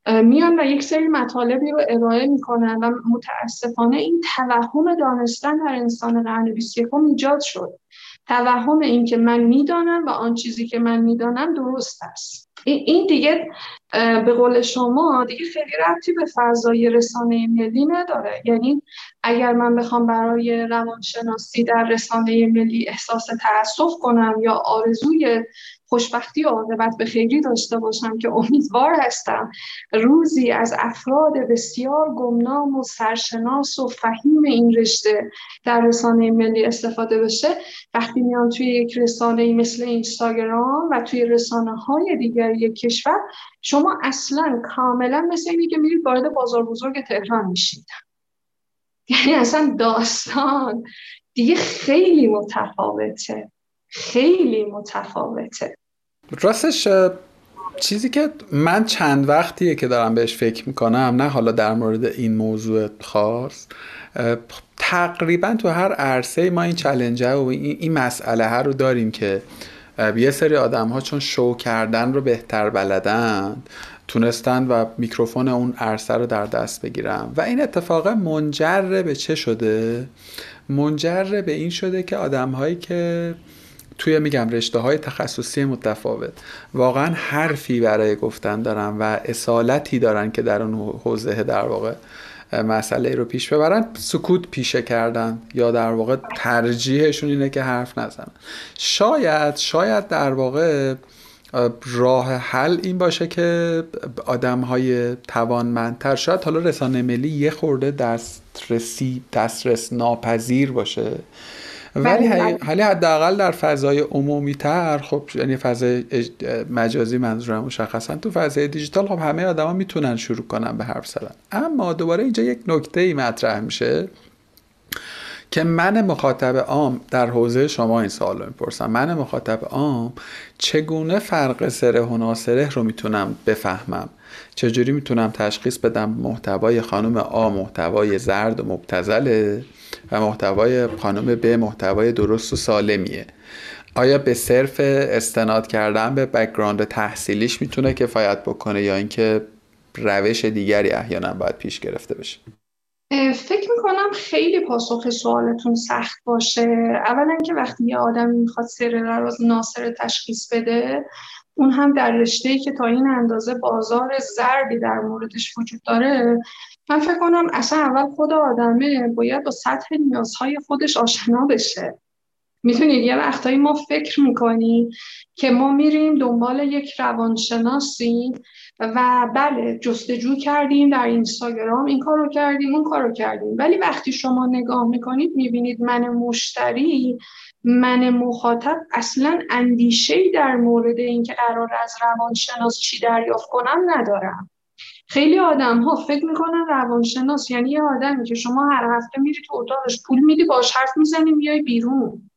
میان و یک سری مطالبی رو ارائه می‌کنن و متاسفانه این توهم دانستن در انسان قرن 21 ایجاد شد. توهم این که من می‌دانم و آن چیزی که من می‌دانم درست است. این دیگه به قول شما دیگه خیلی ربطی به فضای رسانه ملی نداره. یعنی اگر من بخوام برای روانشناسی در رسانه ملی احساس تاسف کنم یا آرزوی خوشبختی و عاقبت به خیری داشته باشم که امیدوار هستم روزی از افراد بسیار گمنام و سرشناس و فهیم این رشته در رسانه ملی استفاده بشه. وقتی میان توی یک رسانه مثل اینستاگرام و توی رسانه های دیگر یک کشور شما اصلا کاملا مثل اینی که میرید وارد بازار بزرگ تهران میشید. یعنی اصلا داستان دیگه خیلی متفاوته. خیلی متفاوته. راستش چیزی که من چند وقتیه که دارم بهش فکر می‌کنم نه حالا در مورد این موضوع خاص تقریبا تو هر عرصه ما این چلنجه و این مسئله ها رو داریم که یه سری آدم ها چون شو کردن رو بهتر بلدن تونستن و میکروفون اون عرصه رو در دست بگیرم و این اتفاق منجر به چه شده؟ منجر به این شده که آدم هایی که توی میگم رشته های تخصصی متفاوت. واقعا حرفی برای گفتن دارن و اصالتی دارن که در اون حوزه در واقع مسئله رو پیش ببرن. سکوت پیشه کردن یا در واقع ترجیحشون اینه که حرف نزنن. شاید شاید در واقع راه حل این باشه که آدم های توانمندتر شاید حالا رسانه ملی یه خورده دسترسی دسترس ناپذیر باشه. ولی حالی حداقل در فضای عمومی تر خب یعنی فضای مجازی منظورم مشخصا تو فضای دیجیتال خب همه آدما می‌تونن شروع کنن به حرف زدن. اما دوباره اینجا یک نکته ای مطرح میشه که من مخاطب عام در حوزه شما این سوال رو می‌پرسم. من مخاطب عام چگونه فرق سره و ناسره رو می‌تونم بفهمم؟ چجوری می‌تونم تشخیص بدم محتوای خانم آ محتوای زرد و مبتزله و محتوای خانم ب محتوای درست و سالمیه. آیا به صرف استناد کردن به background تحصیلیش می‌تونه کفایت بکنه یا اینکه روش دیگری احیانا باید پیش گرفته بشه؟ فکر می‌کنم خیلی پاسخ سوالتون سخت باشه. اولا که وقتی یه آدم می‌خواد سره رو از ناسره تشخیص بده اون هم در رشته که تا این اندازه بازار زردی در موردش وجود داره من فکر کنم اصلا اول خود آدمه باید با سطح نیازهای خودش آشنا بشه. می‌تونید یه وقتایی ما فکر می‌کنیم که ما میریم دنبال یک روانشناسی و بله جستجو کردیم در اینستاگرام این کار رو کردیم اون کار رو کردیم. ولی وقتی شما نگاه می‌کنید می‌بینید من مشتری من مخاطب اصلا اندیشه در مورد اینکه قرار از روانشناس چی دریافت کنم ندارم. خیلی آدم ها فکر می‌کنن روانشناس یعنی یه آدمی که شما هر هفته میری تو اتاقش پول میدی باش حرف می‌زنی میای بیرون.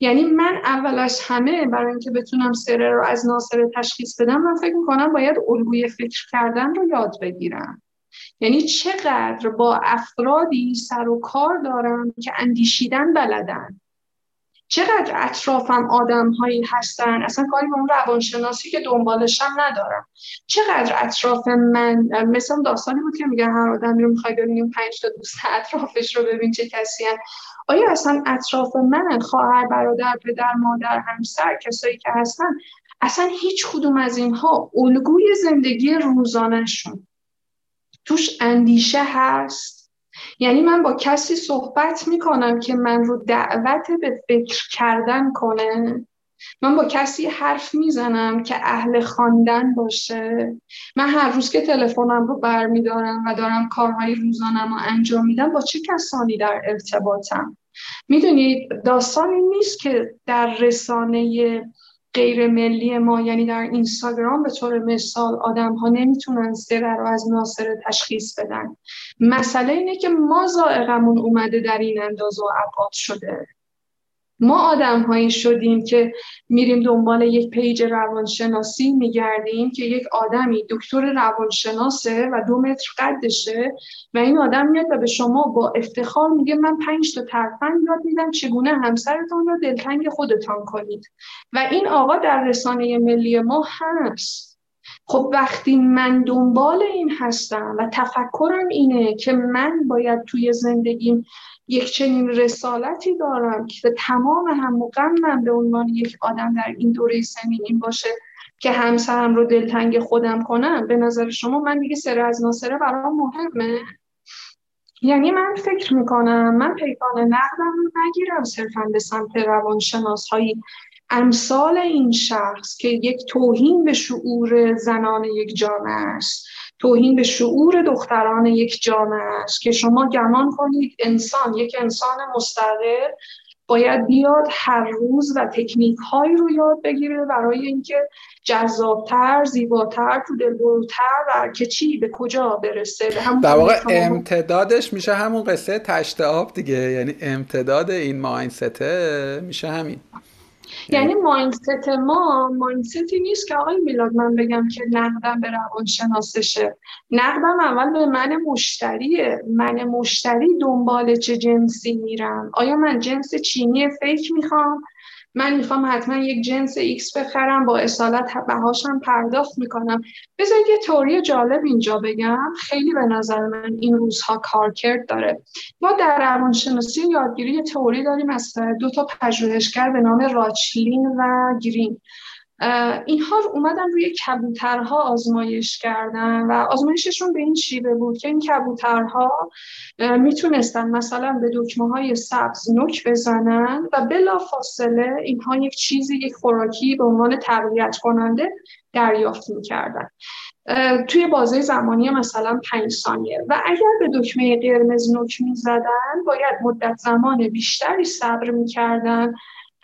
یعنی من اول از همه برای اینکه بتونم سره رو از ناصر تشخیص بدم من فکر می‌کنم باید الگوی فکر کردن رو یاد بگیرم. یعنی چقدر با افرادی سر و کار دارم که اندیشیدن بلدن. چقدر اطرافم آدم هایی هستن؟ اصلا کاری به اون روانشناسی که دنبالشم ندارم. چقدر اطراف من مثلا داستانی بود که میگن هر آدمی رو می‌خوای ببینیم پنج تا دوست اطرافش رو ببین چه کسی هن. آیا اصلا اطراف من خواهر برادر پدر مادر همسر کسایی که هستن اصلا هیچ کدوم از اینها الگوی زندگی روزانهشون توش اندیشه هست؟ یعنی من با کسی صحبت می‌کنم که من رو دعوت به فکر کردن کنه. من با کسی حرف می‌زنم که اهل خواندن باشه. من هر روز که تلفنم رو برمیدارم و دارم کارهای روزانم رو انجام میدم با چه کسانی در ارتباطم؟ می‌دونید داستانی نیست که در رسانه غیر ملی ما یعنی در اینستاگرام به طور مثال آدم ها نمی‌تونن سره رو از ناصر تشخیص بدن. مسئله اینه که ما زائقمون اومده در این اندازه و ابعاد شده. ما آدم هایی شدیم که میریم دنبال یک پیج روانشناسی میگردیم که یک آدمی دکتر روانشناسه و دو متر قدشه و این آدم میاد و به شما با افتخار میگه من پنج تا ترفند یاد میدم چگونه همسرتان را دلتنگ خودتان کنید؟ و این آقا در رسانه ملی ما هست. خب وقتی من دنبال این هستم و تفکرم اینه که من باید توی زندگیم یک چنین رسالتی دارم که تمام هم من به عنوان یک آدم در این دوره سنین این باشه که همسرم رو دلتنگ خودم کنم به نظر شما من دیگه سر از ناصره برام مهمه؟ یعنی من فکر می‌کنم من پیکان نقدم رو نگیرم صرفا به سمت روانشناس هایی امثال این شخص که یک توهین به شعور زنان یک جامعه است. توهین به شعور دختران یک جامعه است که شما گمان کنید انسان یک انسان مستقل باید بیاد هر روز و تکنیک هایی رو یاد بگیره برای اینکه جذابتر زیباتر تو دلبروتر و که چی به کجا برسه؟ به در واقع امتدادش میشه همون قصه تشت آب دیگه. یعنی امتداد این ماینسته میشه همین. یعنی ماینست ما ماینستی نیست که آقای میلاد من بگم که نقدم به روان شناسشه نقدم اول به من مشتریه. من مشتری دنبال چه جنسی میرم؟ آیا من جنس چینی fake می‌خوام؟ من می‌خوام حتما یک جنس X بخرم با اصالت بهاشم پرداخت می‌کنم. بذارید یه تئوری جالب اینجا بگم. خیلی به نظر من این روزها کارکرد داره. ما در روانشناسی یادگیری یه تئوری داریم از دو تا پژوهشگر به نام راچلین و گرین. اینها اومدن روی کبوترها آزمایش کردن و آزمایششون به این شیوه بود که این کبوترها می‌تونستن مثلا به دکمه های سبز نک بزنن و بلا فاصله اینها یک چیزی یک خوراکی به عنوان تقویت کننده دریافت می‌کردن. توی بازه زمانی مثلا پنج ثانیه. و اگر به دکمه قرمز نوک می‌زدن باید مدت زمان بیشتری صبر می‌کردن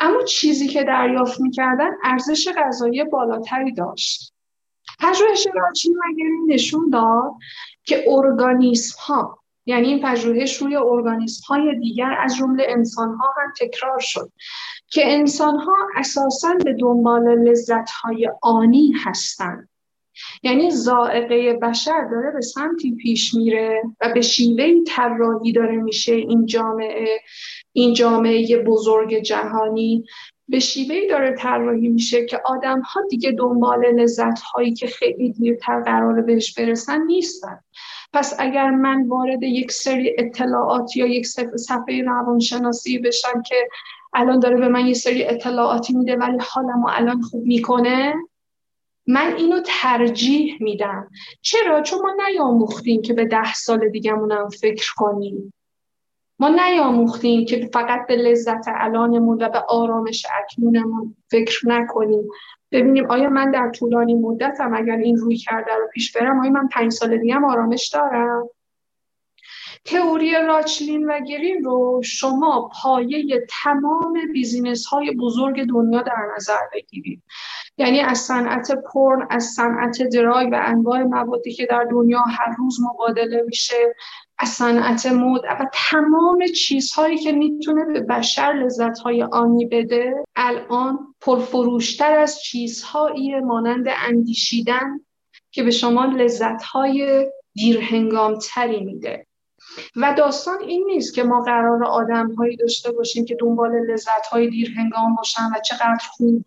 اما چیزی که دریافت می‌کردن ارزش غذایی بالاتری داشت. پژوهش راچین مگری نشون داد که ارگانیسم ها یعنی این پژوهش روی ارگانیسم های دیگر از جمله انسان ها هم تکرار شد که انسان ها اساسا به دنبال لذت های آنی هستند. یعنی زائقه بشر داره به سمتی پیش میره و به شیوه طراحی داره میشه این جامعه این جامعه بزرگ جهانی. به شیوهی داره طراحی میشه که آدم ها دیگه دنبال لذت هایی که خیلی دیرتر قرار بهش برسن نیستن. پس اگر من وارد یک سری اطلاعات یا یک صفحه روانشناسی بشم که الان داره به من یه سری اطلاعاتی میده ولی حالمو الان خوب می‌کنه من اینو ترجیح میدم. چرا؟ چون ما نیاموختیم که به ده سال دیگهمونم فکر کنیم. ما نیاموختیم که فقط به لذت الانمون و به آرامش اکنونمون فکر نکنیم. ببینیم آیا من در طولانی مدتم اگر این روی کرده رو پیش برم آیا من پنج سال دیگه هم آرامش دارم؟ تئوری راچلین و گرین رو شما پایه تمام بیزینس های بزرگ دنیا در نظر بگیرید. یعنی از صنعت پرن از صنعت دراگ و انواع موادی که در دنیا هر روز مبادله میشه از صنعت مد و تمام چیزهایی که می‌تونه به بشر لذتهای آنی بده الان پرفروشتر از چیزهایی مانند اندیشیدن که به شما لذتهای دیرهنگامتری میده. و داستان این نیست که ما قرار آدم هایی داشته باشیم که دنبال لذت های دیر هنگام باشن و چقدر خوب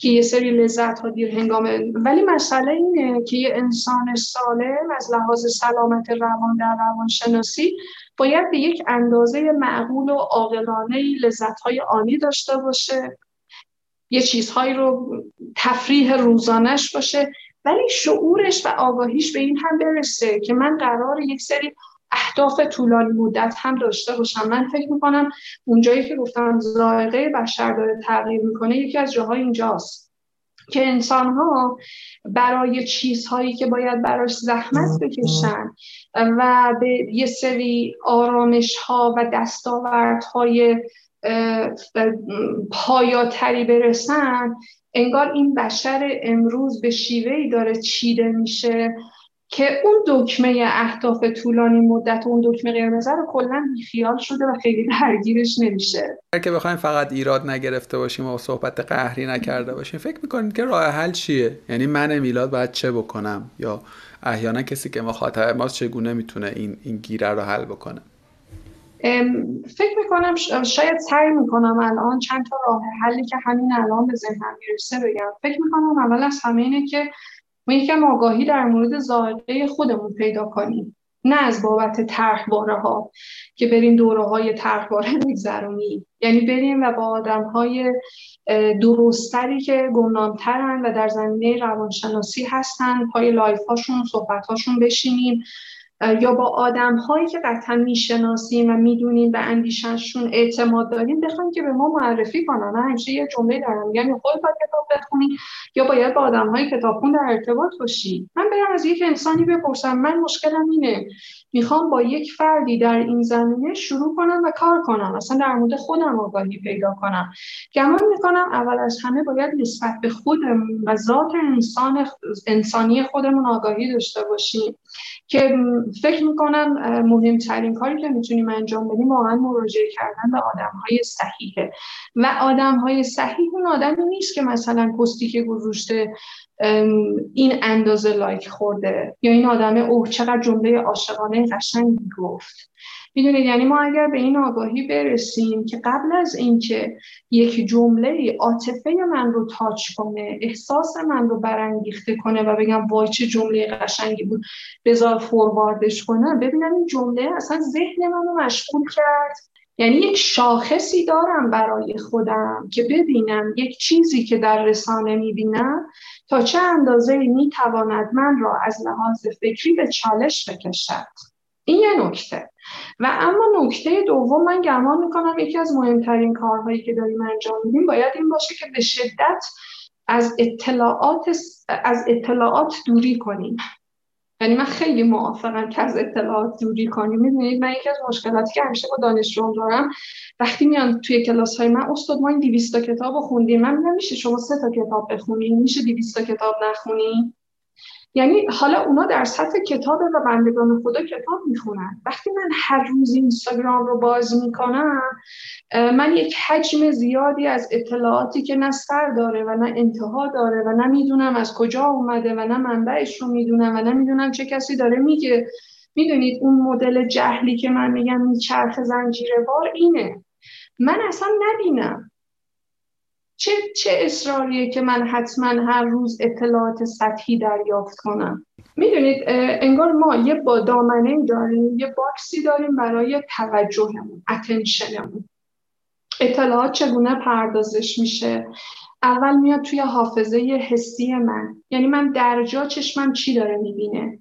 که یه سری لذت ها دیر هنگامه ولی مسئله اینه که یه انسان سالم از لحاظ سلامت روان در روانشناسی باید به یک اندازه معقول و عاقلانه لذت های آنی داشته باشه یه چیزهایی رو تفریح روزانش باشه ولی شعورش و آگاهیش به این هم برسه که من قرار یک سری اهداف طولانی مدت هم داشته باشم. من فکر می‌کنم اونجایی که گفتم زائقه بشر داره تغییر می‌کنه یکی از جاهای اینجاست که انسان ها برای چیزهایی که باید براش زحمت بکشن و به یه سری آرامش ها و دستاوردهای پایاتری برسن انگار این بشر امروز به شیوهی داره چیده میشه. که اون دکمه اهداف طولانی مدت اون دکمه قرمز رو کلا بیخیال شده و خیلی درگیرش نمیشه. اگر که بخوایم فقط ایراد نگرفته باشیم و صحبت قهری نکرده باشیم فکر می‌کنید که راه حل چیه؟ یعنی من میلاد باید چه بکنم؟ یا احیانا کسی که مخاطب ماست چگونه می‌تونه این این گره رو حل بکنه؟ فکر می‌کنم شاید سعی می‌کنم الان چند تا راه حلی که همین الان به ذهنم می‌رسه بگم. فکر می‌کنم اول از همه اینه که ما یکم آگاهی در مورد ذائقه خودمون پیدا کنیم. نه از بابت طرحواره ها که بریم دوره های طرحواره بگذرونیم یعنی بریم و با آدم های درست‌تری که گمنامترن و در زمینه روانشناسی هستن پای live هاشون صحبت هاشون بشینیم. یا با آدم هایی که قطعا می‌شناسیم و می‌دونیم به اندیشنشون اعتماد داریم بخوایم که به ما معرفی کنن. من همیشه یه جمله دارم میگم یا خود باید کتاب بخونی یا باید با آدم های کتابخون در ارتباط باشی. من برم از یک انسانی بپرسم من مشکلم اینه می‌خوام با یک فردی در این زمینه شروع کنم و کار کنم. اصلا در مورد خودم آگاهی پیدا کنم. گمان می‌کنم اول از همه باید نسبت به خودمون و ذات انسان انسانی خودمون آگاهی داشته باشیم که فکر می‌کنم مهمترین کاری که می‌تونیم انجام بدیم واقعا مراجعه کردن به آدم های صحیحه. و آدم های صحیح اون آدمی نیست که مثلا پستی که گذاشته این اندازه لایک خورده. یا این آدم اوه چقدر جمله عاشقانه قشنگی گفت می‌دونید یعنی ما اگر به این آگاهی برسیم که قبل از اینکه یک جمله عاطفه من رو تاچ کنه احساس من رو برانگیخته کنه و بگم وای چه جمله قشنگی بود بذار فورواردش کنم ببینم این جمله اصلا ذهن من رو مشغول کرد. یعنی یک شاخصی دارم برای خودم که ببینم یک چیزی که در رسانه می‌بینم تا چه اندازه می‌تواند من را از لحاظ فکری به چالش بکشد؟ این یه نکته. و اما نکته دوم من گمان می‌کنم یکی از مهمترین کارهایی که داریم انجام میدیم باید این باشه که به شدت از اطلاعات از اطلاعات دوری کنیم. یعنی من خیلی موافقم که از اطلاعات دوری کنیم می‌دونید من یکی از مشکلاتی که همیشه با دانشجویان دارم وقتی میان توی کلاس های من استاد ما این 200 کتاب رو خوندیم من میگم میشه شما سه تا کتاب بخونید میشه 200 کتاب نخونید یعنی حالا اونا در سطح کتاب و بندگان خدا کتاب می‌خونن. وقتی من هر روز اینستاگرام رو باز می‌کنم من یک حجم زیادی از اطلاعاتی که نه سر داره و نه انتها داره و نه می‌دونم از کجا اومده و نه منبعش رو می‌دونم و نه می‌دونم چه کسی داره میگه. می‌دونید اون مدل جهلی که من میگم میچرخ زنجیره بار اینه. من اصلا نبینم. چه, چه اصراریه که من حتما هر روز اطلاعات سطحی دریافت کنم؟ می‌دونید انگار ما یه با دامنه داریم یه باکسی داریم برای توجهمون اتنشنمون اطلاعات چگونه پردازش میشه؟ اول میاد توی حافظه حسی من. یعنی من در جا چشمم چی داره می‌بینه؟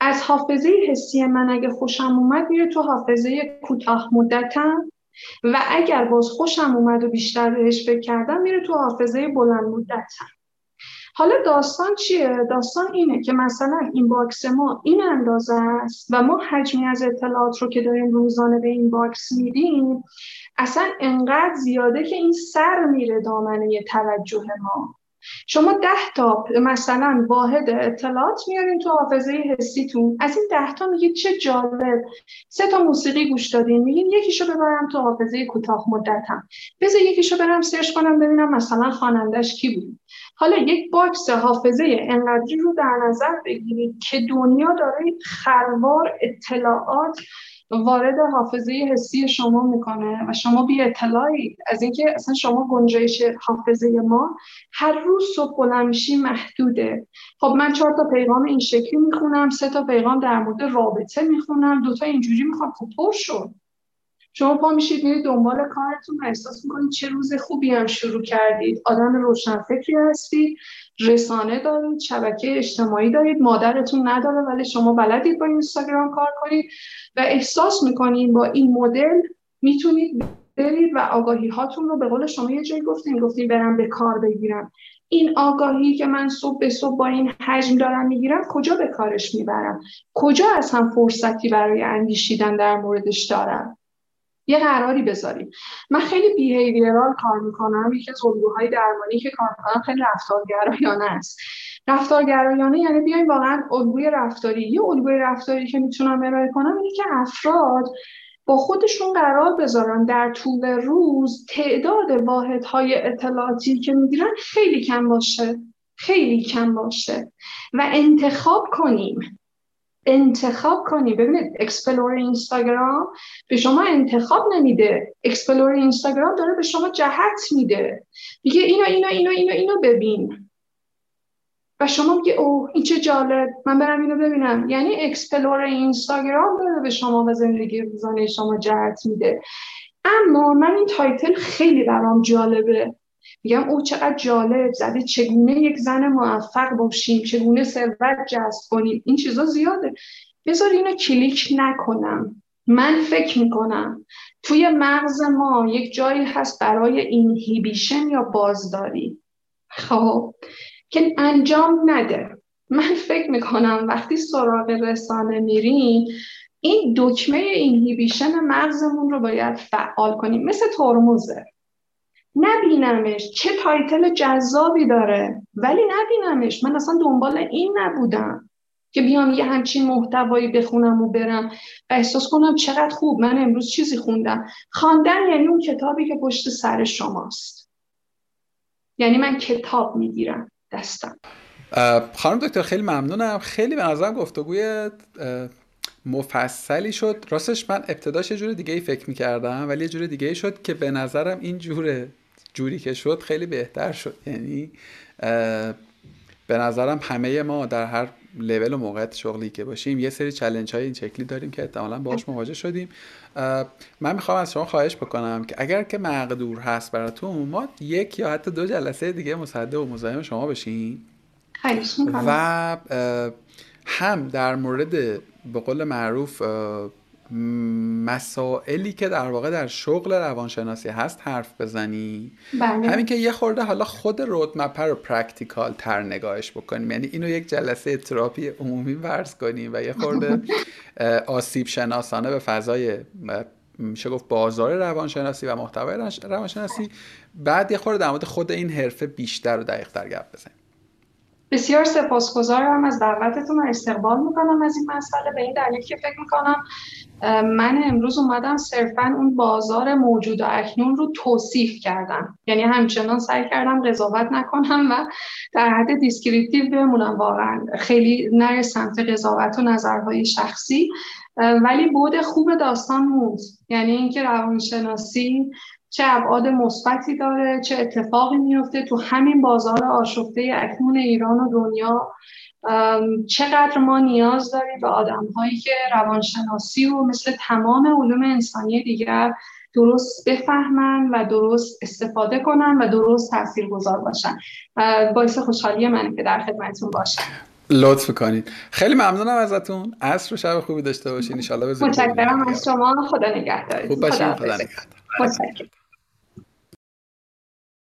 از حافظه حسی من اگه خوشم اومد میره تو حافظه کوتاه مدتم و اگر باز خوشم اومد و بیشتر بهش فکر کردم میره تو حافظه بلند مدتم حالا داستان چیه؟ داستان اینه که مثلا این box ما این اندازه است و ما حجمی از اطلاعات رو که داریم روزانه به این box میدیم اصلا انقدر زیاده که این سر میره دامنه توجه ما شما ده تا مثلا واحد اطلاعات میارین تو حافظه حسیتون. از این ده تا میگید چه جالب. سه تا موسیقی گوش دادین. میگین یکیشو ببرم تو حافظه کوتاه مدتم. بذار یکیشو برم search کنم ببینم مثلا خوانندش کی بود. حالا یک box حافظه انقدری رو در نظر بگیرید که دنیا داره خروار اطلاعات وارد حافظه حسی شما می‌کنه و شما بی اطلاعی از اینکه اصلا شما گنجایش حافظه ما هر روز صبح بلند محدوده. خب من چهار تا پیغام این شکلی می‌خونم سه تا پیغام در مورد رابطه می‌خونم دوتا اینجوری می‌خوام خب پر شد. شما پا میشید میرید دنبال کارتون و احساس می‌کنید چه روز خوبی هم شروع کردید. آدم روشنفکری هستید. رسانه دارید شبکه اجتماعی دارید مادرتون نداره ولی شما بلدید با اینستاگرام کار کنید و احساس می‌کنید با این مدل می‌تونید برید و آگاهی هاتون رو به قول شما یه جایی گفتین گفتین برم به کار بگیرم. این آگاهی که من صبح به صبح با این حجم دارم می‌گیرم کجا به کارش می‌برم؟ کجا هم فرصتی برای اندیشیدن در موردش دارم؟ یه قراری بذاریم. من خیلی بیهیویرال کار می‌کنم یکی از الگوهای درمانی که کار می‌کنم خیلی رفتارگرایانه است. رفتارگرایانه یعنی بیایم واقعا الگوی رفتاری. یه الگوی رفتاری که می‌تونم ارائه کنم اینه که افراد با خودشون قرار بذارن در طول روز تعداد واحدهای اطلاعاتی که می‌گیرن خیلی کم باشه. خیلی کم باشه. و انتخاب کنیم. انتخاب کنی. ببینید explore اینستاگرام به شما انتخاب نمیده. explore اینستاگرام داره به شما جهت میده. میگه اینو اینو اینو اینو اینو ببین. و شما میگه اوه این چه جالب. من برم اینو ببینم. یعنی explore اینستاگرام داره به شما و زندگی روزانه شما جهت میده. اما من این title خیلی برام جالبه. میگم او چقدر جالب. زده چگونه یک زن موفق باشیم؟ چگونه ثروت جذب کنیم؟ این چیزا زیاده. بذار اینو کلیک نکنم. من فکر می‌کنم توی مغز ما یک جایی هست برای inhibition یا بازداری. خب که انجام نده. من فکر می‌کنم وقتی سراغ رسانه میریم این دکمه inhibition مغزمون رو باید فعال کنیم. مثل ترمزه. نبینمش. چه title جذابی داره. ولی نبینمش. من اصلا دنبال این نبودم که بیام یه همچین محتوایی بخونم و برم. و احساس کنم چقدر خوب. من امروز چیزی خوندم. خواندن یعنی اون کتابی که پشت سر شماست. یعنی من کتاب می‌گیرم دستم. خانم دکتر خیلی ممنونم. خیلی به نظرم گفتگوی مفصلی شد. راستش من ابتداش یه جور دیگه ای فکر می‌کردم ولی یه جور دیگه ای شد که به نظرم این جوره. جوری که شد خیلی بهتر شد. یعنی به نظرم همه ما در هر لول و موقعیت شغلی که باشیم یه سری چلنج های این شکلی داریم که احتمالا باهاش مواجه شدیم. من می‌خوام از شما خواهش بکنم که اگر که مقدور هست براتون ما یک یا حتی دو جلسه دیگه مصده و مزاحم شما بشیم و هم در مورد به قول معروف مسائلی که در واقع در شغل روانشناسی هست حرف بزنی. بله. همین که یه خورده حالا خود roadmap رو practical تر نگاهش بکنیم. یعنی اینو یک جلسه تراپی عمومی فرض کنیم و یه خورده آسیب شناسانه به فضای میشه گفت بازار روانشناسی و محتوای روانشناسی. بعد یه خورده در مورد خود این حرفه بیشتر و دقیق تر گپ بزنیم. بسیار سپاسگزارم از دعوتتون و استقبال می‌کنم از این مسئله. به این دلیل که فکر می‌کنم من امروز اومدم صرفا اون بازار موجود و اکنون رو توصیف کردم. یعنی همچنان سعی کردم قضاوت نکنم و در حد descriptive بمونم. واقعا خیلی نره سمت قضاوت و نظرهای شخصی. ولی بود خوب داستان موند. یعنی اینکه روانشناسی چه ابعاد مثبتی داره چه اتفاقی میفته تو همین بازار آشفته اکنون ایران و دنیا. چقدر ما نیاز داریم به آدم هایی که روانشناسی و مثل تمام علوم انسانی دیگر درست بفهمن و درست استفاده کنن و درست تاثیر گذار باشن باعث خوشحالی من که در خدمتتون باشم. لطف کنید. خیلی ممنونم ازتون. عصر و شب خوبی داشته باشین. ان متشکرم از شما. خدا نگهدارید خوب باشین. خدا نگهدار.